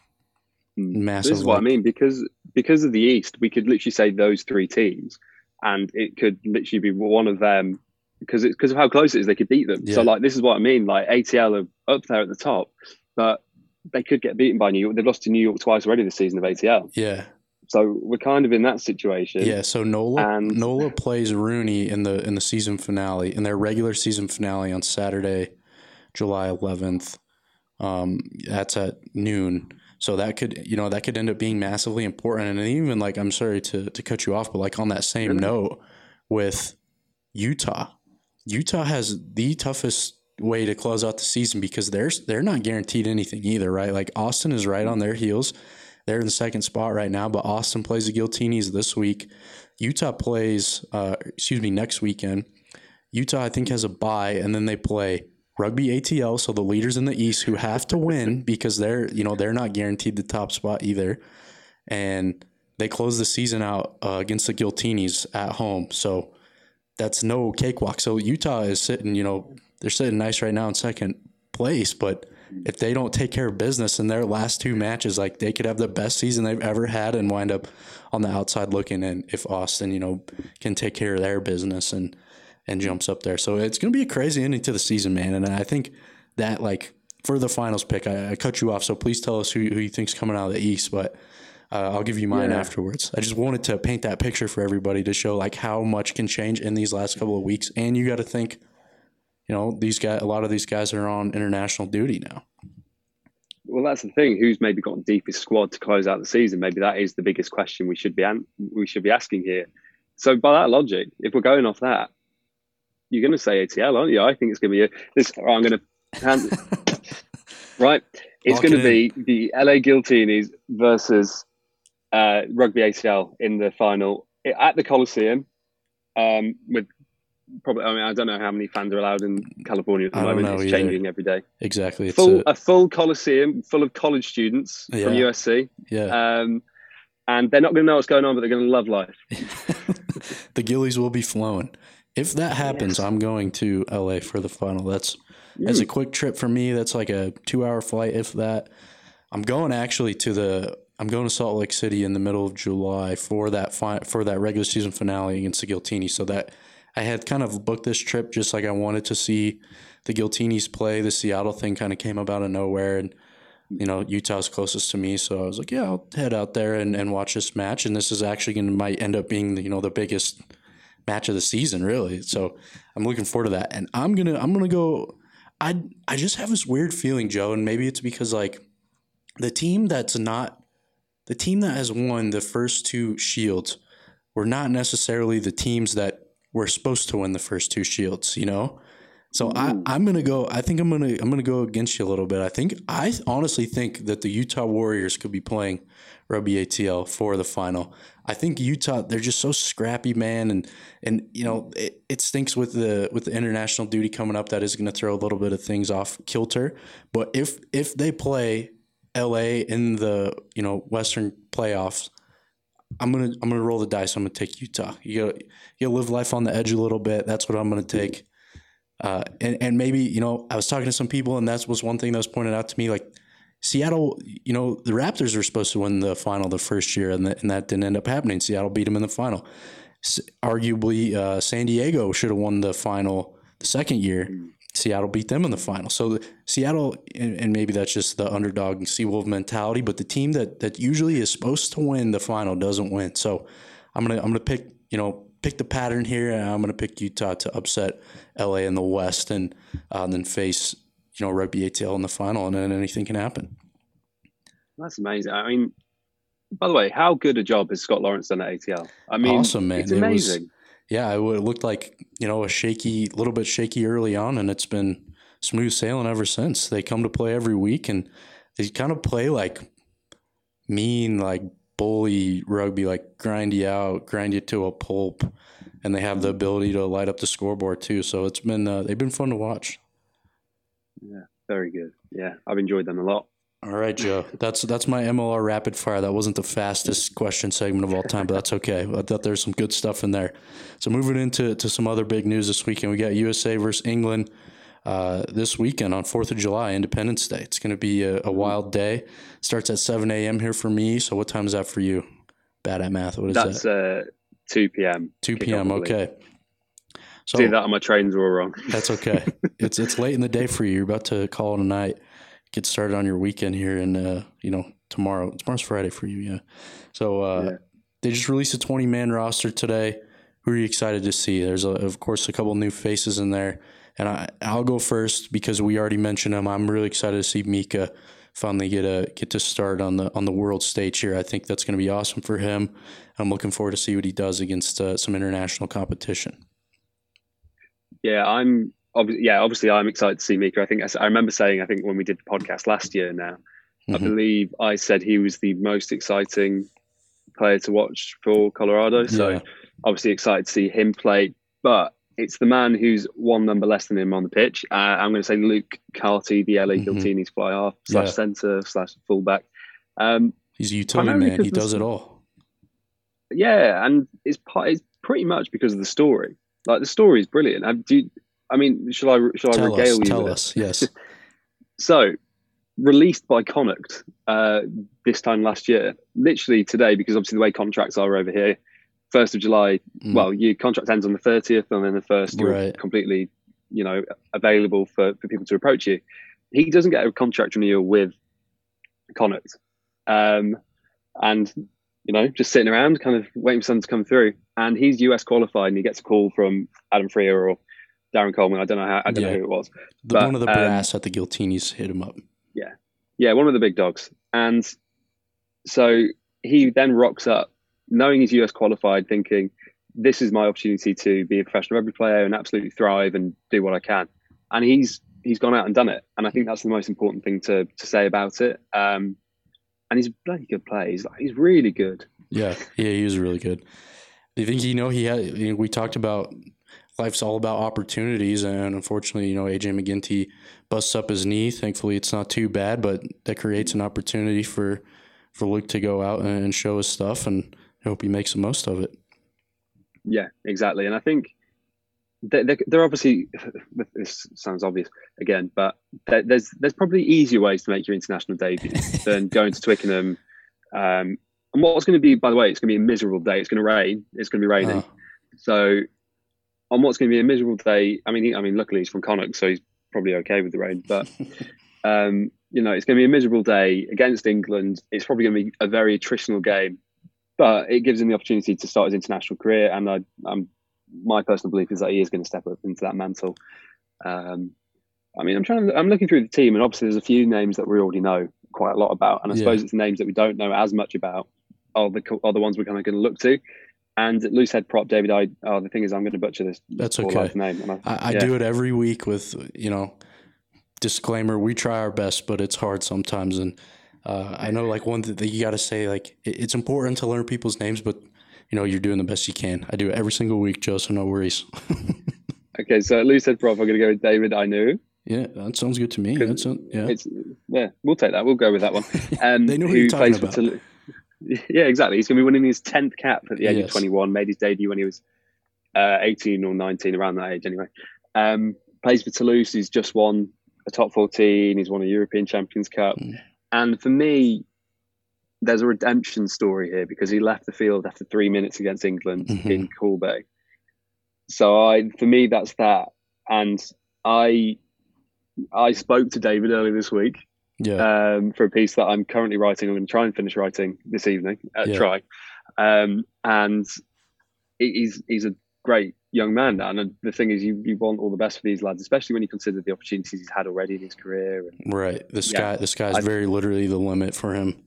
Hmm. Massive. This is what I mean because because of the East, we could literally say those three teams, and it could literally be one of them because it's because of how close it is. They could beat them. Yeah. So like this is what I mean. Like ATL are up there at the top, but they could get beaten by New York. They've lost to New York twice already this season of ATL. Yeah. So we're kind of in that situation. Yeah. So Nola and, Nola plays Rooney in the in the season finale in their regular season finale on Saturday, July 11th. Um, that's at noon. So that could you know that could end up being massively important. And even like I'm sorry to to cut you off, but like on that same really? note with Utah, Utah has the toughest way to close out the season because they're they're not guaranteed anything either, right? Like Austin is right on their heels. They're in the second spot right now, but Austin plays the Giltinis this week. Utah plays, uh, excuse me, next weekend. Utah, I think, has a bye, and then they play Rugby ATL, so the leaders in the East who have to win because they're, you know, they're not guaranteed the top spot either. And they close the season out uh, against the Giltinis at home. So that's no cakewalk. So Utah is sitting, you know, they're sitting nice right now in second place, but if they don't take care of business in their last two matches, like they could have the best season they've ever had and wind up on the outside looking in if Austin, you know, can take care of their business and and jumps up there. So it's gonna be a crazy ending to the season, man. And I think that like for the finals pick, I, I cut you off, so please tell us who, who you think's coming out of the East, but uh, I'll give you mine yeah. afterwards. I just wanted to paint that picture for everybody to show like how much can change in these last couple of weeks, and you got to think you know, these guys, a lot of these guys are on international duty now. Well, that's the thing. Who's maybe got the deepest squad to close out the season? Maybe that is the biggest question we should be an- we should be asking here. So, by that logic, if we're going off that, you're going to say ATL, aren't you? I think it's going to be a, this. Oh, I'm going to hand (laughs) right. It's going to be the LA Giltinis versus uh, Rugby ATL in the final at the Coliseum um, with probably. I mean, I don't know how many fans are allowed in California at the moment. It's either. changing every day. Exactly. Full, a, a, full coliseum full of college students yeah. from USC. Yeah. Um, and they're not going to know what's going on, but they're going to love life. (laughs) the Gillies will be flowing. If that happens, yes. I'm going to LA for the final. That's mm. as a quick trip for me. That's like a two hour flight, if that. I'm going actually to the. I'm going to Salt Lake City in the middle of July for that fi- for that regular season finale against the Giltini. So that I had kind of booked this trip just like I wanted to see the Giltinis play. The Seattle thing kind of came up out of nowhere, and you know Utah's closest to me, so I was like, yeah, I'll head out there and, and watch this match. And this is actually going to might end up being you know the biggest match of the season, really. So I'm looking forward to that. And I'm gonna I'm gonna go. I I just have this weird feeling, Joe, and maybe it's because like the team that's not the team that has won the first two shields were not necessarily the teams that were supposed to win the first two shields, you know? So I, I'm gonna go. I think I'm gonna I'm gonna go against you a little bit. I think I honestly think that the Utah Warriors could be playing Rugby ATL for the final. I think Utah they're just so scrappy, man, and and you know it, it stinks with the with the international duty coming up. That is going to throw a little bit of things off kilter. But if if they play LA in the you know Western playoffs, I'm gonna I'm gonna roll the dice. I'm gonna take Utah. You gotta you gotta live life on the edge a little bit. That's what I'm gonna take. Uh, and and maybe you know I was talking to some people, and that was one thing that was pointed out to me. Like Seattle, you know, the Raptors were supposed to win the final the first year, and, the, and that didn't end up happening. Seattle beat them in the final. S- arguably, uh, San Diego should have won the final the second year. Seattle beat them in the final. So the, Seattle, and, and maybe that's just the underdog Seawolf mentality, but the team that that usually is supposed to win the final doesn't win. So I'm gonna I'm gonna pick you know pick the pattern here, and I'm gonna pick Utah to upset LA in the West, and, uh, and then face you know rugby ATL in the final, and then anything can happen. That's amazing. I mean, by the way, how good a job has Scott Lawrence done at ATL? I mean, awesome, man. It's It was- amazing. yeah, it looked like you know a shaky, little bit shaky early on, and it's been smooth sailing ever since. They come to play every week, and they kind of play like mean, like bully rugby, like grind you out, grind you to a pulp, and they have the ability to light up the scoreboard too. So it's been uh, they've been fun to watch. Yeah, very good. Yeah, I've enjoyed them a lot. All right, Joe. That's that's my MLR rapid fire. That wasn't the fastest question segment of all time, but that's okay. I thought there's some good stuff in there. So moving into to some other big news this weekend, we got USA versus England uh, this weekend on Fourth of July, Independence Day. It's going to be a, a wild day. Starts at 7 a.m. here for me. So what time is that for you? Bad at math. What is That's that? uh, 2 p.m. 2 p.m. Okay. So Do that, on my trains all wrong. (laughs) That's okay. it's it's late in the day for you. You're about to call it a night. Get started on your weekend here, and uh, you know tomorrow. Tomorrow's Friday for you, yeah. So uh, Yeah. they just released a 20 man roster today. Who are you excited to see? There's a, of course a couple new faces in there, and I I'll go first because we already mentioned him. I'm really excited to see Mika finally get a get to start on the on the world stage here. I think that's going to be awesome for him. I'm looking forward to see what he does against uh, some international competition. Yeah, I'm. Obviously, yeah, obviously, I'm excited to see Mika. I think I remember saying, I think when we did the podcast last year, now I Mhm. believe I said he was the most exciting player to watch for Colorado. So Yeah. obviously excited to see him play. But it's the man who's one number less than him on the pitch. Uh, I'm going to say Luke Carty, the LA Mhm. Giltinis fly half slash Yeah. centre slash fullback. Um, He's a utility man. He does it all. yeah, and it's part. It's pretty much because of the story. Like the story is brilliant. I, do you, I mean, shall I shall I regale us. you? Tell with it? us. Yes. (laughs) So, released by Connacht uh, this time last year, literally today, because obviously the way contracts are over here, first of July. Mm. Well, your contract ends on the thirtieth, and then the first you're Right. completely, you know, available for, for people to approach you. He doesn't get a contract renewal with Connacht, um, and you know, just sitting around, kind of waiting for something to come through. And he's US qualified, and he gets a call from Adam Freier or Darren Coleman. I don't know how. I don't Yeah. know who it was. The, But, one of the um, brass at the Giltinis hit him up. Yeah, Yeah, one of the big dogs. And so he then rocks up, knowing he's US qualified, thinking, this is my opportunity to be a professional rugby player and absolutely thrive and do what I can. And he's he's gone out and done it. And I think that's the most important thing to to say about it. Um, and he's a bloody good player. He's like, he's really good. Yeah, yeah, he was really good. Do you think you know he had? You know, we talked about life's all about opportunities, and unfortunately, you know, AJ McGinty busts up his knee. Thankfully, it's not too bad, but that creates an opportunity for for Luke to go out and show his stuff, and I hope he makes the most of it. Yeah, exactly. And I think they're, they're, obviously (laughs) this sounds obvious again, but there's there's probably easier ways to make your international debut (laughs) than going to Twickenham. Um, and what's going to be, by the way, it's going to be a miserable day. It's going to rain. It's going to be raining. Uh, So on what's going to be a miserable day. I mean, he, I mean, luckily he's from Connacht, so he's probably okay with the rain. But (laughs) um, you know, it's going to be a miserable day against England. It's probably going to be a very attritional game, but it gives him the opportunity to start his international career. And I, I'm my personal belief is that he is going to step up into that mantle. Um, I mean, I'm trying. To, I'm looking through the team, and obviously there's a few names that we already know quite a lot about, and I yeah. suppose it's the names that we don't know as much about are the are the ones we're kind of going to look to. And loose head prop David I. Oh, the thing is, I'm going to butcher this. That's okay. Name. I, I, I yeah. do it every week with you know disclaimer. We try our best, but it's hard sometimes, and uh, I know like one that you got to say like it's important to learn people's names, but you know you're doing the best you can. I do it every single week, Joe. So no worries. (laughs) okay, so loose head prop. I'm going to go with David Ainu. Yeah, that sounds good to me. That's a, yeah. It's, yeah, we'll take that. We'll go with that one. (laughs) Um, they know who, you're talking about. (laughs) Yeah, exactly. He's going to be winning his 10th cap at the age yes. of 21. Made his debut when he was uh, 18 or 19, around that age anyway. Um, plays for Toulouse. He's just won a top 14. He's won a European Champions Cup. Mm. And for me, there's a redemption story here because he left the field after three minutes against England mm-hmm. in Bay. So I, for me, that's that. And I, I spoke to David earlier this week yeah. um, for a piece that I'm currently writing. I'm going to try and finish writing this evening. Uh, yeah. Try, um, and he's he's a great young man. And the thing is, you, you want all the best for these lads, especially when you consider the opportunities he's had already in his career. And, right. The sky, yeah, the sky's I, very literally the limit for him.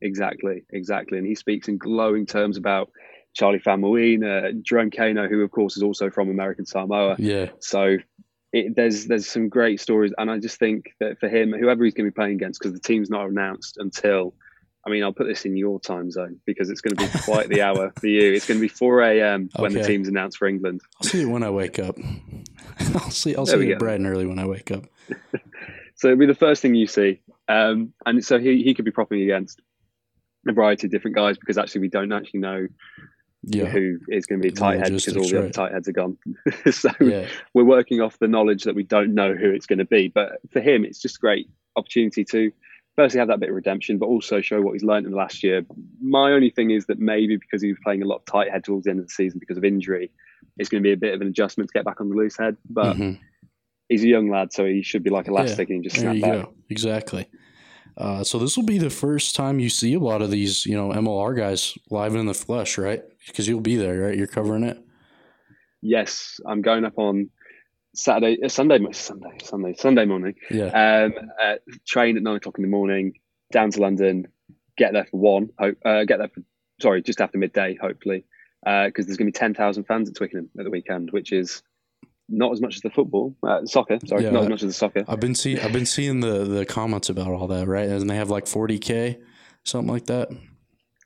Exactly, exactly. And he speaks in glowing terms about Charlie Faumuina, uh, Jerome Kaino, who of course is also from American Samoa. Yeah. So it, there's there's some great stories, and I just think that for him, whoever he's going to be playing against, because the team's not announced until. I mean, I'll put this in your time zone because it's going to be quite the hour for you. It's going to be 4 a.m. Okay. when the team's announced for England. I'll see you when I wake up. (laughs) I'll see. I'll there see it bright and early when I wake up. (laughs) so it'll be the first thing you see, um, and so he he could be propping against a variety of different guys because actually we don't actually know yeah. who is going to be a tight head because all the right. other tight heads are gone. (laughs) so yeah. we're working off the knowledge that we don't know who it's going to be. But for him, it's just a great opportunity to firstly have that bit of redemption, but also show what he's learned in the last year. My only thing is that maybe because he was playing a lot of tight head towards the end of the season because of injury, it's going to be a bit of an adjustment to get back on the loose head. But mm-hmm. he's a young lad, so he should be like elastic yeah, and just snap back. Go. Exactly. Uh, so this will be the first time you see a lot of these, you know, MLR guys live in the flesh, right? Because you'll be there, right? You're covering it. Yes, I'm going up on Saturday, uh, Sunday, Sunday, Sunday, Sunday morning. Yeah. Um, uh, train at nine o'clock in the morning, down to London, get there for one. Hope, uh, get there for sorry, just after midday, hopefully, because uh, there's going to be ten thousand fans at Twickenham at the weekend, which is not as much as the football, uh, soccer. Sorry, yeah, not as much as the soccer. I've been seeing I've been seeing the the comments about all that, right? And they have like forty k, something like that.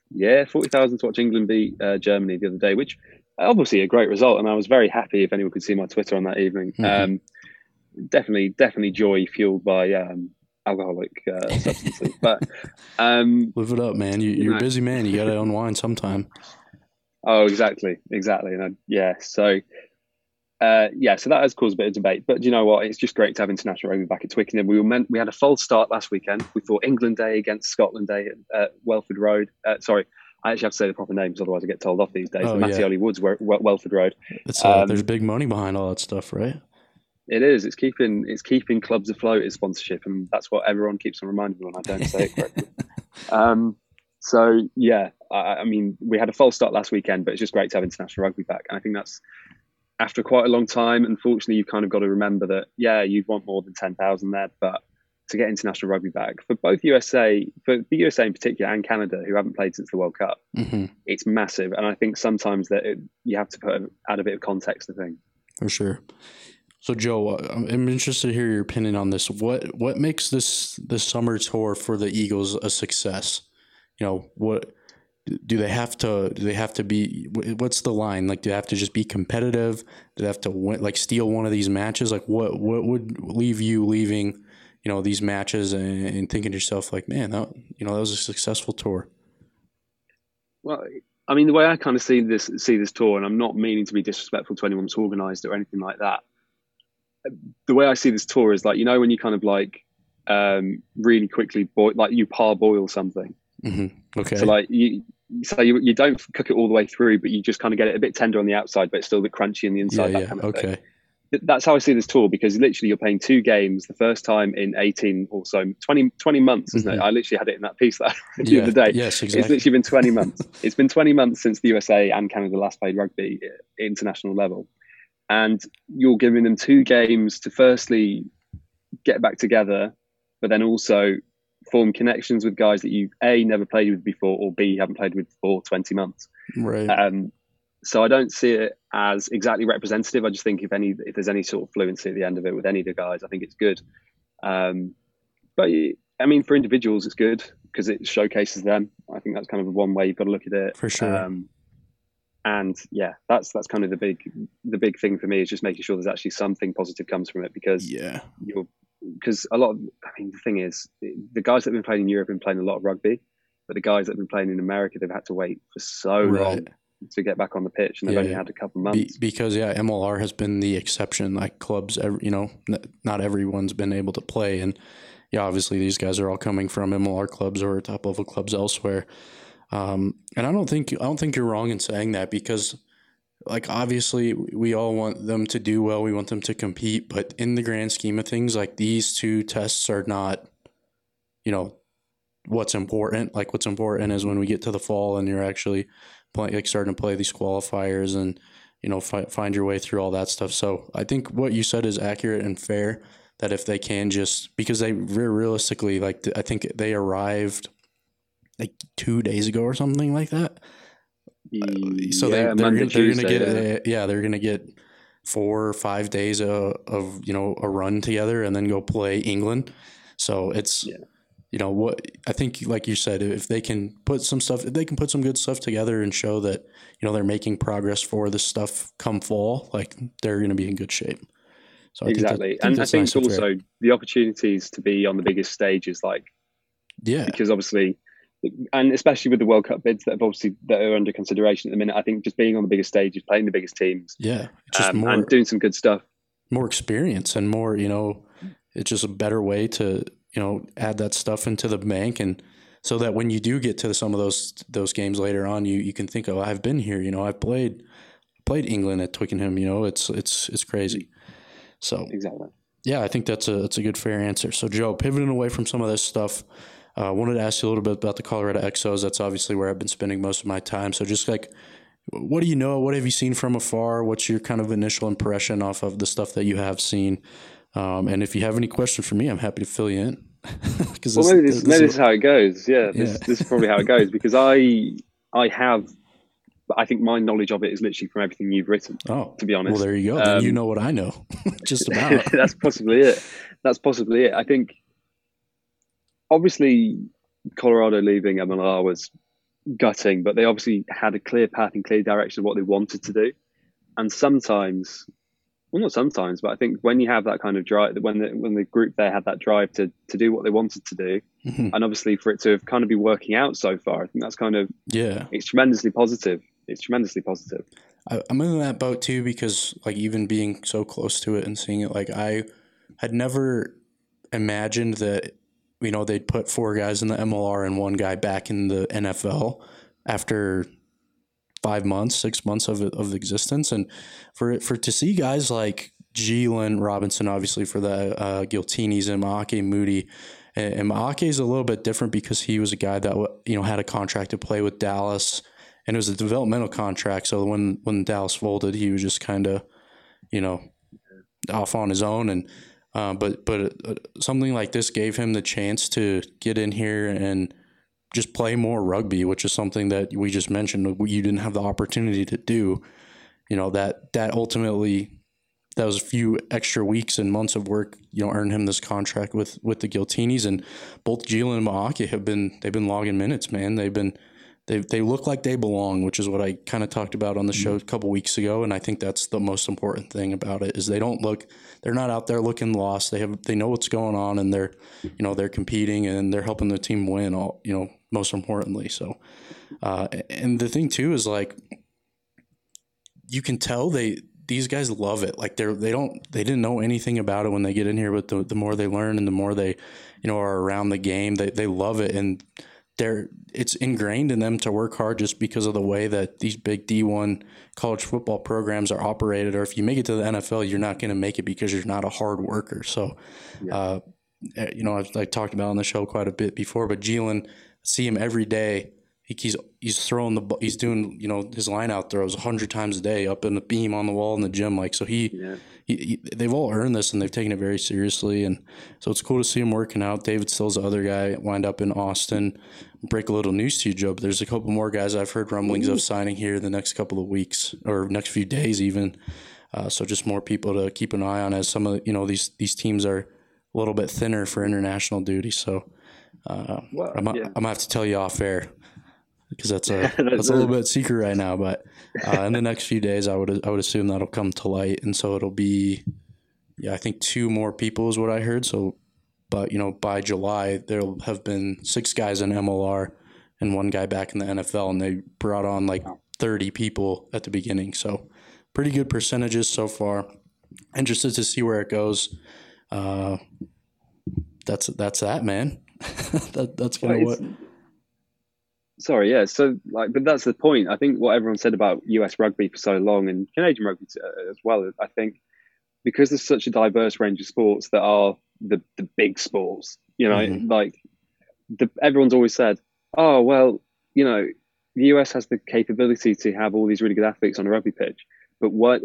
Yeah, forty thousand to watch England beat uh, Germany the other day, which obviously a great result, and I was very happy if anyone could see my Twitter on that evening. Mm-hmm. Um, definitely, definitely joy fueled by um, alcoholic uh, substances. (laughs) but um, live it up, man. You, are a busy man. You got to unwind sometime. (laughs) Oh, exactly, exactly, and I, yeah. So uh, yeah, so that has caused a bit of debate. But you know what? It's just great to have international rugby back at Twickenham. We were meant we had a false start last weekend. We thought England Day against Scotland Day at uh, Welford Road. Uh, sorry, I actually have to say the proper names, otherwise I get told off these days. Oh, the Mattioli yeah. Woods, Welford Road. Uh, um, there's big money behind all that stuff, right? It is. It's keeping it's keeping clubs afloat is sponsorship, and that's what everyone keeps on reminding me when I don't say it correctly. (laughs) um, so yeah, I, I, mean, we had a false start last weekend, but it's just great to have international rugby back, and I think that's after quite a long time. Unfortunately, you've kind of got to remember that, yeah, you'd want more than 10,000 there, but to get international rugby back for both USA, for the USA in particular, and Canada, who haven't played since the World Cup, mm-hmm. it's massive. And I think sometimes that it, you have to put add a bit of context to things. For sure. So, Joe, uh, I'm interested to hear your opinion on this. What what makes this this summer tour for the Eagles a success? You know, what do they have to do they have to be what's the line like do they have to just be competitive do they have to win, like steal one of these matches like what what would leave you leaving you know these matches and, and thinking to yourself like man that you know that was a successful tour well i mean the way i kind of see this see this tour and i'm not meaning to be disrespectful to anyone that's organized or anything like that the way i see this tour is like you know when you kind of like um really quickly boil like you parboil something mm-hmm. okay so like you so you, you don't cook it all the way through, but you just kind of get it a bit tender on the outside, but it's still a bit crunchy on the inside. Yeah, yeah. kind of Okay. thing. That's how I see this tour because literally you're playing two games the first time in 18 or so, 20, 20 months, isn't it? Mhm. I literally had it in that piece that (laughs) I the Yeah. other day. Yes, exactly. It's literally been 20 (laughs) months. it's been 20 months since the USA and Canada last played rugby at international level. And you're giving them two games to firstly get back together, but then also form connections with guys that you A, never played with before, or B, haven't played with for 20 months. Right. Um, so I don't see it as exactly representative. I just think if any, if there's any sort of fluency at the end of it with any of the guys, I think it's good. Um, but I mean, for individuals, it's good because it showcases them. I think that's kind of one way you've got to look at it. For sure. Um, and yeah, that's that's kind of the big the big thing for me is just making sure there's actually something positive comes from it because yeah. you're because a lot of I mean the thing is the guys that have been playing in Europe have been playing a lot of rugby, but the guys that have been playing in America they've had to wait for so long Right. To get back on the pitch, and they've Yeah, only yeah. had a couple Be, months. because yeah, MLR has been the exception. Like clubs, every, you know, n- not everyone's been able to play, and yeah, obviously these guys are all coming from MLR clubs or top level clubs elsewhere. Um, and I don't think I don't think you're wrong in saying that because, like, obviously we all want them to do well. We want them to compete, but in the grand scheme of things, like these two tests are not, you know, what's important. Like what's important is when we get to the fall and you're actually play, like starting to play these qualifiers and you know fi- find your way through all that stuff. So I think what you said is accurate and fair. That if they can just because they realistically like I think they arrived like two days ago or something like that. So yeah, they they're, Monday, gonna- they're gonna get yeah. yeah they're gonna get four or five days of, of you know a run together and then go play England. So it's Yeah. You know what I think like you said if they can put some stuff if they can put some good stuff together and show that you know they're making progress for this stuff come fall like they're gonna be in good shape. So I think that- exactly, think and I think nice fair. also the opportunities to be on the biggest stage is like yeah because obviously, and especially with the World Cup bids that have obviously that are under consideration at the minute, I think just being on the biggest stages, playing the biggest teams, yeah just um, more and doing some good stuff. more experience and more you know it's just a better way to you know add that stuff into the bank and so that when you do get to some of those those games later on you you can think oh I've been here you know I've played played England at Twickenham you know it's it's it's crazy so Exactly. yeah I think that's a that's a good fair answer so Joe pivoting away from some of this stuff I uh, wanted to ask you a little bit about the Colorado XOs that's obviously where I've been spending most of my time so just like what do you know? What have you seen from afar? What's your kind of initial impression off of the stuff that you have seen? Um, and if you have any questions for me, I'm happy to fill you in. (laughs) Because Well, maybe this, maybe this is how it goes. Yeah, this, Yeah. this is probably how it goes because I I have, I think my knowledge of it is literally from everything you've written. oh, To be honest, well, there you go. then you Um, know what I know, (laughs) just (laughs) about. That's possibly it. That's possibly it. I think, obviously, Colorado leaving MLR was gutting, but they obviously had a clear path and clear direction of what they wanted to do. And sometimes, well, not sometimes, but I think when you have that kind of drive, when the when the group there had that drive to to do what they wanted to do, Mhm. and obviously for it to have kind of be working out so far, I think that's kind of yeah, it's tremendously positive. It's tremendously positive. I, I'm in that boat too because like even being so close to it and seeing it, like I had never imagined that you know they'd put four guys in the MLR and one guy back in the NFL after five months, six months of of existence, and for for to see guys like Jalen Robinson, obviously for the uh, Giltinis and Maake Moody. And, and Maake is a little bit different because he was a guy that you know had a contract to play with Dallas, and it was a developmental contract. So when when Dallas folded, he was just kind of, you know, off on his own. And uh, but but uh, something like this gave him the chance to get in here and just play more rugby, which is something that we just mentioned you didn't have the opportunity to do. You know that that ultimately that was a few extra weeks and months of work, you know, earned him this contract with with the Giltinis and both Gillen and Maake have been they've been logging minutes, man. They've been they they look like they belong, which is what I kind of talked about on the mm-hmm. show a couple weeks ago, and I think that's the most important thing about it is they don't look they're not out there looking lost. They have they know what's going on and they're you know they're competing and they're helping the team win. All you know most importantly. So, uh, and the thing too is like you can tell they these guys love it. Like they're they don't they didn't know anything about it when they get in here, but the, the more they learn and the more they you know are around the game, they they love it and they're it's ingrained in them to work hard just because of the way that these big D1 college football programs are operated. Or if you make it to the NFL, you're not going to make it because you're not a hard worker. So, yeah. uh, eh, you know, I've I talked about on the show quite a bit before, but Jalen, see him every day. He, he's he's throwing the he's doing you know his line out throws a hundred times a day up in the beam on the wall in the gym. Like so he. Yeah he, he, they've all earned this and they've taken it very seriously. And so it's cool to see him working out. David Still's the other guy, wind up in Austin. Break a little news to you, Joe, but there's a couple more guys I've heard rumblings Ooh. of signing here in the next couple of weeks or next few days even. Uh, so just more people to keep an eye on as some of you know these these teams are a little bit thinner for international duty. So uh, well, I'm, yeah. I'm gonna have to tell you off air because that's a (laughs) that's, a little bit secret right now. But uh, in the next few days, I would I would assume that'll come to light, and so it'll be yeah, I think two more people is what I heard. So, but you know, by July there'll have been six guys in MLR and one guy back in the NFL, and they brought on like thirty people at the beginning. So, pretty good percentages so far. Interested to see where it goes. Uh, that's that's that man. (laughs) that, that's kind of what sorry, yeah. So, like, but that's the point. I think what everyone said about US rugby for so long and Canadian rugby uh, as well. I think because there's such a diverse range of sports that are the the big sports. You know, mm-hmm. like the, everyone's always said, "Oh, well, you know, the US has the capability to have all these really good athletes on a rugby pitch, but what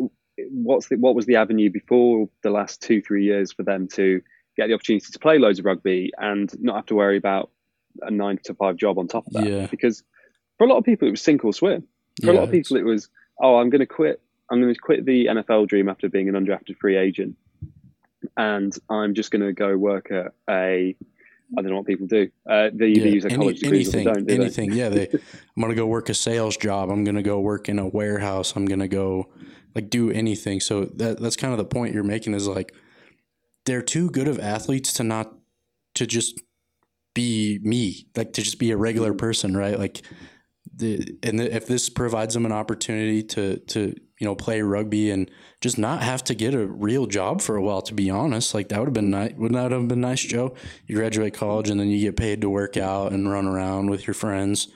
what's the, what was the avenue before the last two three years for them to get the opportunity to play loads of rugby and not have to worry about a nine to five job on top of that. Yeah. Because for a lot of people, it was sink or swim. For yeah, a lot of people, it was, oh, I'm going to quit. I'm going to quit the NFL dream after being an undrafted free agent, and I'm just going to go work at a I don't know what people do. Uh, they either yeah, use a college degree anything, or they don't. Do anything, they? yeah. They, I'm gonna go work a sales job. I'm gonna go work in a warehouse. I'm gonna go like do anything. So that that's kind of the point you're making is like they're too good of athletes to not to just be me, like to just be a regular mm-hmm. person, right? Like the and the, if this provides them an opportunity to to you know play rugby and just not have to get a real job for a while, to be honest, like that would have been nice. Wouldn't that have been nice, Joe? You graduate college and then you get paid to work out and run around with your friends.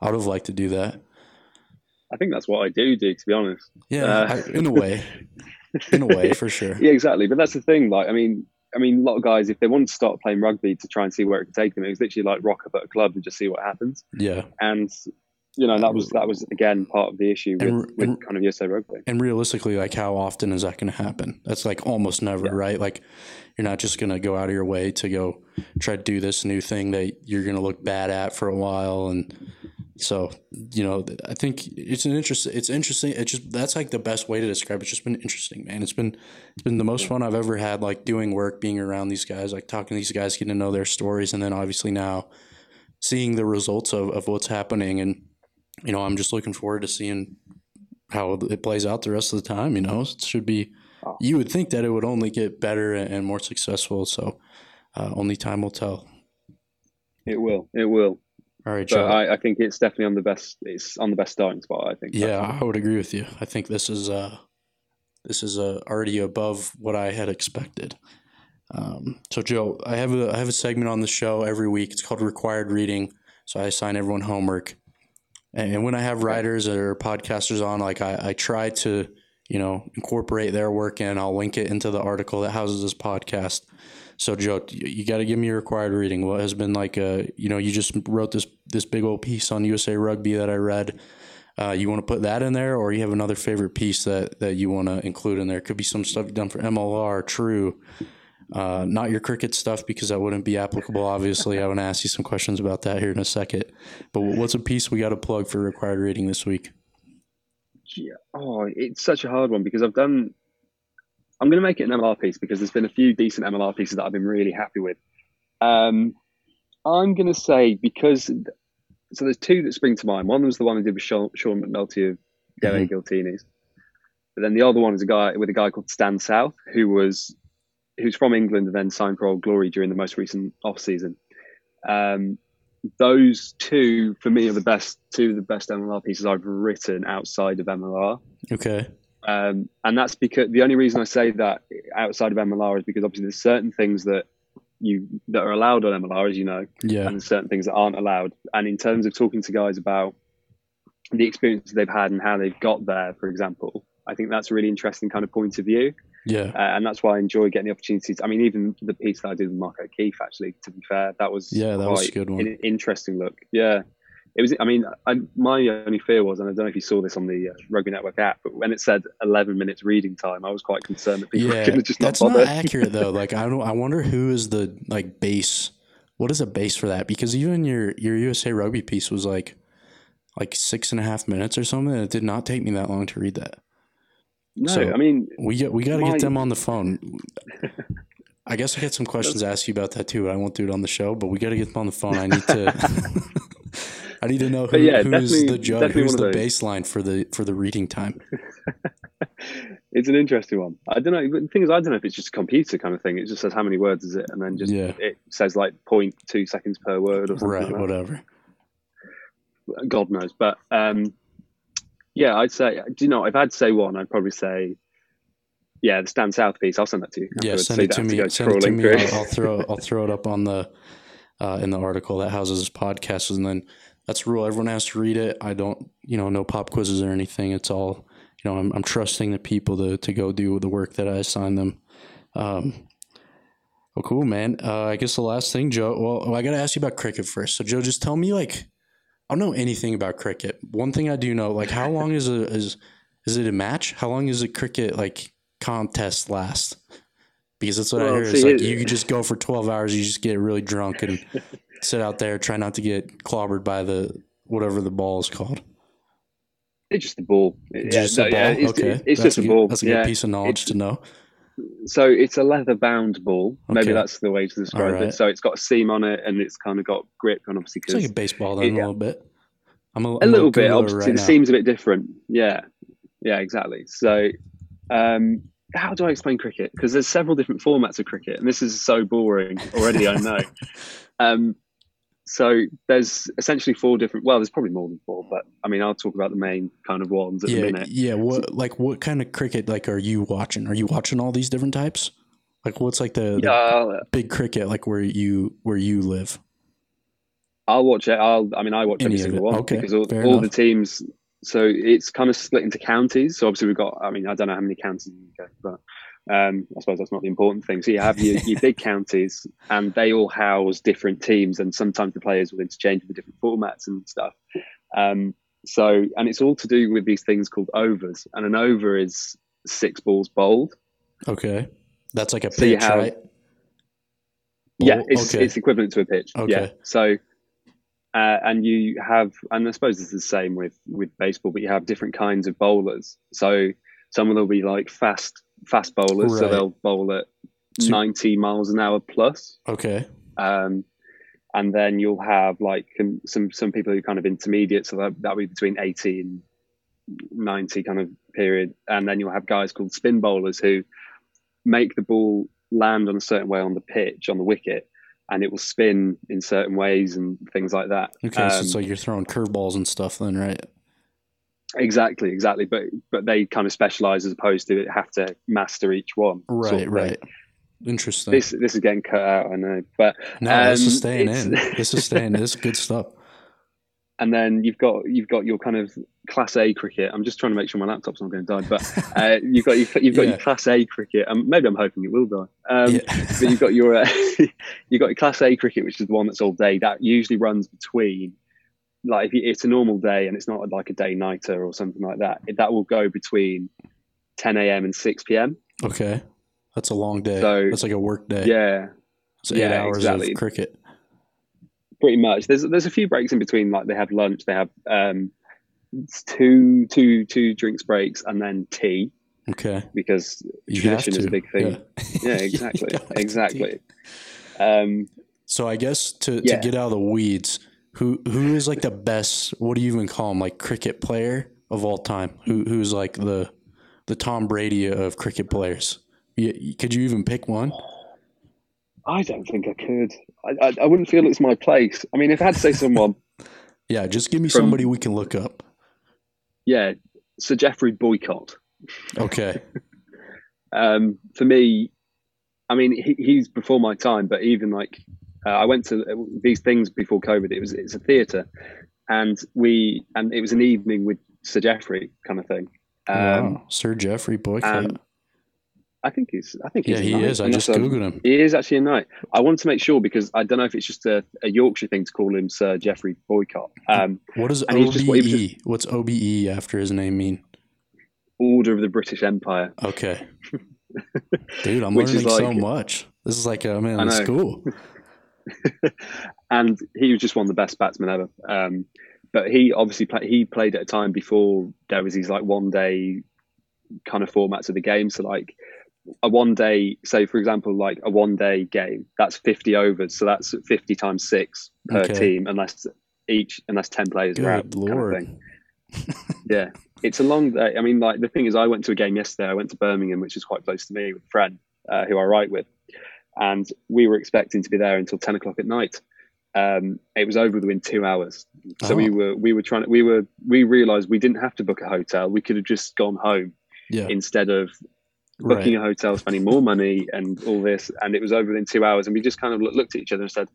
I would have liked to do that. I think that's what I do do, to be honest. Yeah, uh, I, in a way, (laughs) in a way, for (laughs) sure. Yeah, exactly. But that's the thing. Like, I mean, I mean, a lot of guys, if they want to start playing rugby to try and see where it can take them, it was literally like rock up at a club and just see what happens. Yeah. And you know that was that was again part of the issue with, and, with kind of USA rugby. And realistically, like how often is that going to happen? That's like almost never, yeah. right? Like you're not just going to go out of your way to go try to do this new thing that you're going to look bad at for a while and so you know, I think it's an interest. It's interesting. It's just that's like the best way to describe it. It's just been interesting, man. It's been it's been the most fun I've ever had. Like doing work, being around these guys, like talking to these guys, getting to know their stories, and then obviously now seeing the results of of what's happening. And you know, I'm just looking forward to seeing how it plays out the rest of the time. You know, it should be. You would think that it would only get better and more successful. So uh, only time will tell. It will. It will. All right, Joe. I, I, think it's definitely on the best. It's on the best starting spot. I think. Yeah, I would agree with you. I think this is uh, this is uh, already above what I had expected. Um, so, Joe, I have a I have a segment on the show every week. It's called Required Reading. So I assign everyone homework, and when I have writers or podcasters on, like I, I try to you know incorporate their work in. I'll link it into the article that houses this podcast. So, Joe, you got to give me your required reading. What has been like a, you know, you just wrote this this big old piece on USA Rugby that I read. Uh, you want to put that in there, or you have another favorite piece that that you want to include in there? It could be some stuff done for MLR, True. Uh, not your cricket stuff because that wouldn't be applicable. Obviously, I want to ask you some questions about that here in a second. But what's a piece we got to plug for required reading this week? Yeah. Oh, it's such a hard one because I've done I'm going to make it an MLR piece because there's been a few decent MLR pieces that I've been really happy with. Um, I'm going to say because so there's two that spring to mind. One was the one I did with Sean, Sean McNulty of Gary mm-hmm. Giltinis, but then the other one is a guy with a guy called Stan South who was who's from England and then signed for Old Glory during the most recent off season. Um, those two for me are the best two of the best MLR pieces I've written outside of MLR. Okay. Um, and that's because the only reason I say that outside of MLR is because obviously there's certain things that you that are allowed on MLR, as you know, Yeah. and certain things that aren't allowed. And in terms of talking to guys about the experiences they've had and how they've got there, for example, I think that's a really interesting kind of point of view. Yeah. Uh, and that's why I enjoy getting the opportunities. I mean, even the piece that I did with Mark O'Keefe, actually, to be fair, that was Yeah, that was a good one. an interesting look. Yeah, it was. I mean, I, my only fear was, and I don't know if you saw this on the uh, Rugby Network app, but when it said 11 minutes reading time, I was quite concerned that people were Yeah. just not That's bother. not accurate though. (laughs) Like I don't I wonder who is the like base what is a base for that? Because even your your USA rugby piece was like like six and a half minutes or something. and It did not take me that long to read that. no, so- I mean, We get we got to get them on the phone. (laughs) I guess I got some questions to ask you about that too. I won't do it on the show, but we got to get them on the phone. I need to. (laughs) I need to know who, yeah, who's the judge, who's the baseline for the for the reading time. (laughs) it's an interesting one. I don't know. The thing is, I don't know if it's just a computer kind of thing. It just says how many words is it, and then just Yeah. it says like 0.2 seconds per word or something. Right, like that. whatever. God knows. But um, yeah, I'd say. Do you know? If I had to say one, I'd probably say, yeah, the Stan South piece. I'll send that to you. Yeah, send so you it to don't have me. Send it to me. I'll, I'll throw I'll throw it up on the uh, in the article that houses this podcast, and then that's the rule. Everyone has to read it. I don't, you know, no pop quizzes or anything. It's all, you know, I'm, I'm trusting the people to to go do the work that I assign them. Um, well, cool, man. Uh, I guess the last thing, Joe. Well, I got to ask you about cricket first. So, Joe, just tell me like. I don't know anything about cricket. One thing I do know, like, how long is a is is it a match? How long is a cricket like contest last? Because that's what I Well, hear. It's like you could just go for twelve hours. You just get really drunk and sit out there, try not to get clobbered by the whatever the ball is called. It's just a ball. Yeah, just no, a yeah, ball. it's, okay, it's That's just a good- ball. That's a yeah. piece of knowledge It's- to know. So it's a leather bound ball. Maybe that's the way to describe Alright. it. So it's got a seam on it, and it's kind of got grip, and obviously It's like a baseball then, a Yeah. little bit. I'm a, a I'm little bit. Obviously, right the now. seam's a bit different. Yeah, yeah, exactly. So, um, how do I explain cricket? Because there's several different formats of cricket, and this is so boring already. I know. (laughs) Um, so there's essentially four different. Well, there's probably more than four, but I mean, I'll talk about the main kind of ones at yeah, the minute. yeah. What like what kind of cricket like are you watching? Are you watching all these different types? Like what's like the, the I'll, big cricket like where you where you live? I'll watch it. I'll. I mean, I watch Any every single one Okay, because all, all the teams. So it's kind of split into counties. So obviously we've got. I mean, I don't know how many counties in the UK, but um, I suppose that's not the important thing. So you have your, your big counties, and they all house different teams, and sometimes the players will interchange with different formats and stuff. Um, so, and it's all to do with these things called overs, and an over is six balls bowled. Okay, that's like a So pitch, have- right? Yeah, it's okay. it's equivalent to a pitch. Okay. Yeah. So, uh, and you have, and I suppose is the same with with baseball, but you have different kinds of bowlers. So some of them will be like fast fast bowlers, so they'll bowl at So- ninety miles an hour plus. okay, Um, and then you'll have like some some people who are kind of intermediate, so that that'll be between eighty and ninety kind of period. And then you'll have guys called spin bowlers who make the ball land on a certain way on the pitch on the wicket, and it will spin in certain ways and things like that. okay. so it's Um, like you're throwing curveballs and stuff, then, right? Exactly, exactly. But but they kind of specialize as opposed to have to master each one. sort Right, thing. right. Interesting. This this is getting cut out, I know, but no, this is um, staying in. This is staying. This is good stuff. (laughs) and then you've got you've got your kind of class A cricket. I'm just trying to make sure my laptop's not going to die, but (laughs) uh, you've got your, you've got Yeah. your class A cricket. Um, maybe I'm hoping it will die. Um, yeah. But you've got your uh, (laughs) you've got your class A cricket, which is the one that's all day. That usually runs between like if you, it's a normal day and it's not like a day nighter or something like that. That will go between 10 a.m. and 6 p.m. Okay, that's a long day. So- that's like a work day. Yeah, it's eight yeah, hours exactly. of cricket. pretty much. There's there's a few breaks in between. Like they have lunch, they have um, two two two drinks breaks, and then tea Okay, because you tradition is a big thing. Yeah, Yeah, (laughs) exactly, You have to. exactly. Um, So I guess to, Yeah. to get out of the weeds, who who is like the best? What do you even call him? Like cricket player of all time? Who who's like the the Tom Brady of cricket players? You, could you even pick one? I don't think I could. I, I, I wouldn't feel it's my place. I mean, if I had to say someone, (laughs) Yeah, just give me From- somebody we can look up. yeah, Sir Geoffrey Boycott. Okay, (laughs) Um, for me, I mean, he, he's before my time, but even like uh, I went to uh, these things before COVID. It was it's a theatre, and we and it was an evening with Sir Geoffrey kind of thing. Um, wow. Sir Geoffrey Boycott. I think he's. I think he's yeah, he is. I just googled him. He is actually a knight. I want to make sure because I don't know if it's just a, a Yorkshire thing to call him Sir Geoffrey Boycott. Um, what does OBE? Just, just, What's OBE after his name mean? Order of the British Empire. Okay. (laughs) Dude, I'm learning like, so much. This is like I'm in school. (laughs) (laughs) and he was just one of the best batsmen ever. Um, but he obviously play, he played at a time before there was these like one day kind of formats of the game. So like a one day, say for example, like a one day game, that's 50 overs. So that's 50 times six per okay. team, unless each, unless 10 players Good are out. Lord. Kind of thing. (laughs) yeah. It's a long day. I mean, like the thing is, I went to a game yesterday. I went to Birmingham, which is quite close to me with a friend uh, who I write with. And we were expecting to be there until 10 o'clock at night. Um, it was over within two hours. So oh. we were, we were trying to, we were, we realized we didn't have to book a hotel. We could have just gone home yeah. instead of booking right. a hotel, spending more money, and all this. And it was over within two hours, and we just kind of looked at each other and said,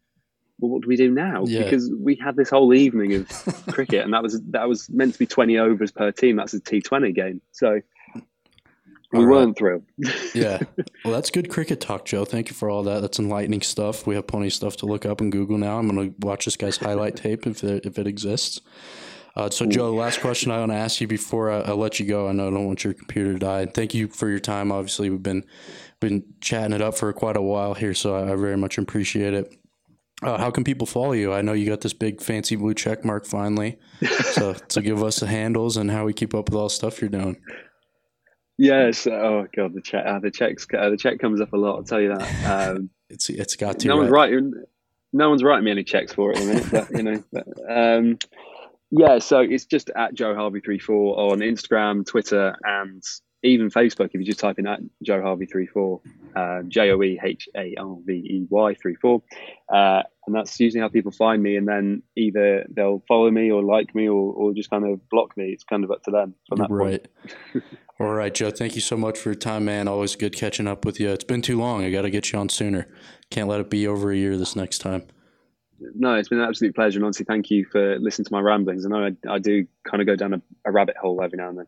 "Well, what do we do now?" Yeah. Because we had this whole evening of cricket, and that was that was meant to be twenty overs per team. That's a T Twenty game, so we right. weren't thrilled. yeah. (laughs) Well, that's good cricket talk, Joe. Thank you for all that. That's enlightening stuff. We have plenty of stuff to look up and Google now. I'm going to watch this guy's highlight (laughs) tape if it, if it exists. Uh, so, Joe, last question I want to ask you before I, I, let you go. I know I don't want your computer to die. Thank you for your time. Obviously, we've been been chatting it up for quite a while here, so I, I very much appreciate it. Uh, how can people follow you? I know you got this big fancy blue check mark finally. so, (laughs) to give us the handles and how we keep up with all the stuff you're doing. Yes. Oh god, the check. Uh, the checks. Uh, the check comes up a lot. I'll tell you that. Um, (laughs) it's it's got to. No right. one's writing. No one's writing me any checks for it at the minute, but you know. But, um, yeah, so it's just at Joe Harvey three four on Instagram, Twitter, and even Facebook. If you just type in at Joe Harvey three four, uh, J O E H A R V E Y three four, uh, and that's usually how people find me. And then either they'll follow me or like me or, or just kind of block me. It's kind of up to them from that right. point. (laughs) All right, Joe. Thank you so much for your time, man. Always good catching up with you. It's been too long. I got to get you on sooner. Can't let it be over a year this next time no, it's been an absolute pleasure. And honestly, thank you for listening to my ramblings. I know I, I do kind of go down a, a, rabbit hole every now and then.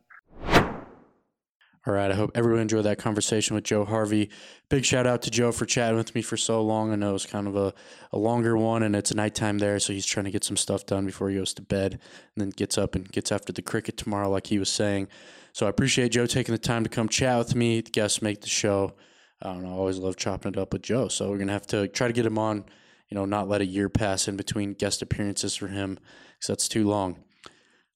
All right. I hope everyone enjoyed that conversation with Joe Harvey. Big shout out to Joe for chatting with me for so long. I know it's kind of a, a longer one and it's nighttime there. So he's trying to get some stuff done before he goes to bed and then gets up and gets after the cricket tomorrow, like he was saying. So I appreciate Joe taking the time to come chat with me. The guests make the show. I don't know. I always love chopping it up with Joe. So we're going to have to try to get him on you know, not let a year pass in between guest appearances for him because that's too long.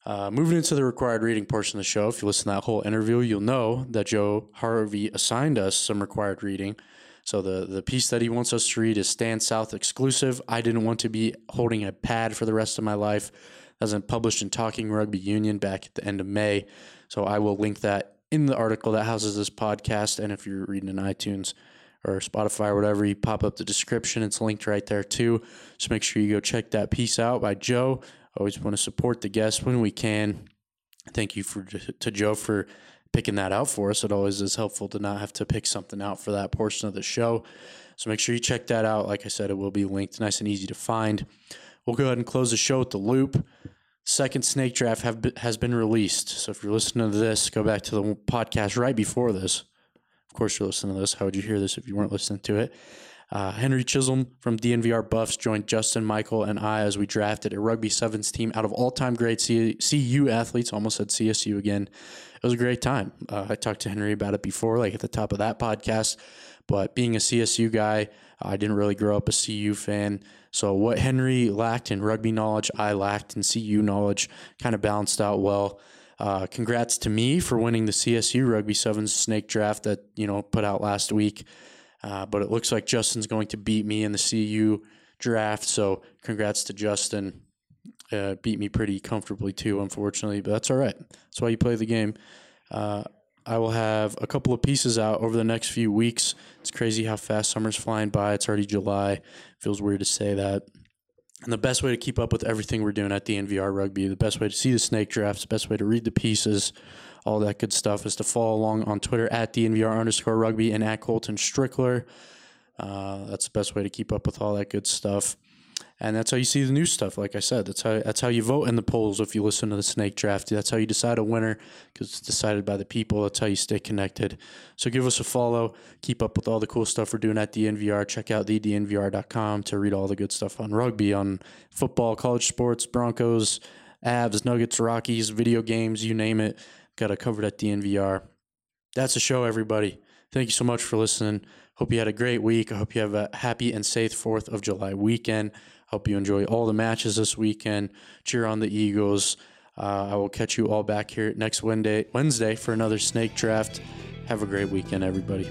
Uh, moving into the required reading portion of the show, if you listen to that whole interview, you'll know that Joe Harvey assigned us some required reading. So the the piece that he wants us to read is Stand South exclusive. I didn't want to be holding a pad for the rest of my life. That was published in Talking Rugby Union back at the end of May. So I will link that in the article that houses this podcast. And if you're reading in iTunes, or Spotify or whatever, you pop up the description. It's linked right there too. So make sure you go check that piece out by Joe. Always want to support the guests when we can. Thank you for to Joe for picking that out for us. It always is helpful to not have to pick something out for that portion of the show. So make sure you check that out. Like I said, it will be linked, nice and easy to find. We'll go ahead and close the show with the loop. Second snake draft have, has been released. So if you're listening to this, go back to the podcast right before this of course, you're listening to this. How would you hear this if you weren't listening to it? Uh, Henry Chisholm from DNVR Buffs joined Justin, Michael, and I as we drafted a rugby sevens team out of all time great C- CU athletes. Almost said CSU again. It was a great time. Uh, I talked to Henry about it before, like at the top of that podcast. But being a CSU guy, I didn't really grow up a CU fan. So what Henry lacked in rugby knowledge, I lacked in CU knowledge, kind of balanced out well. Uh, congrats to me for winning the CSU Rugby Sevens Snake Draft that you know put out last week. Uh, but it looks like Justin's going to beat me in the CU draft. So congrats to Justin. Uh, beat me pretty comfortably too, unfortunately, but that's all right. That's why you play the game. Uh, I will have a couple of pieces out over the next few weeks. It's crazy how fast summer's flying by. It's already July. Feels weird to say that. And the best way to keep up with everything we're doing at DNVR Rugby, the best way to see the snake drafts, the best way to read the pieces, all that good stuff is to follow along on Twitter at DNVR underscore rugby and at Colton Strickler. Uh, that's the best way to keep up with all that good stuff. And that's how you see the new stuff. Like I said, that's how that's how you vote in the polls. If you listen to the snake draft, that's how you decide a winner because it's decided by the people. That's how you stay connected. So give us a follow. Keep up with all the cool stuff we're doing at DNVR. Check out thednvr.com to read all the good stuff on rugby, on football, college sports, Broncos, Avs, Nuggets, Rockies, video games, you name it. Got it covered at DNVR. That's the show, everybody. Thank you so much for listening. Hope you had a great week. I hope you have a happy and safe 4th of July weekend. Hope you enjoy all the matches this weekend. Cheer on the Eagles. Uh, I will catch you all back here next Wednesday, Wednesday for another snake draft. Have a great weekend, everybody.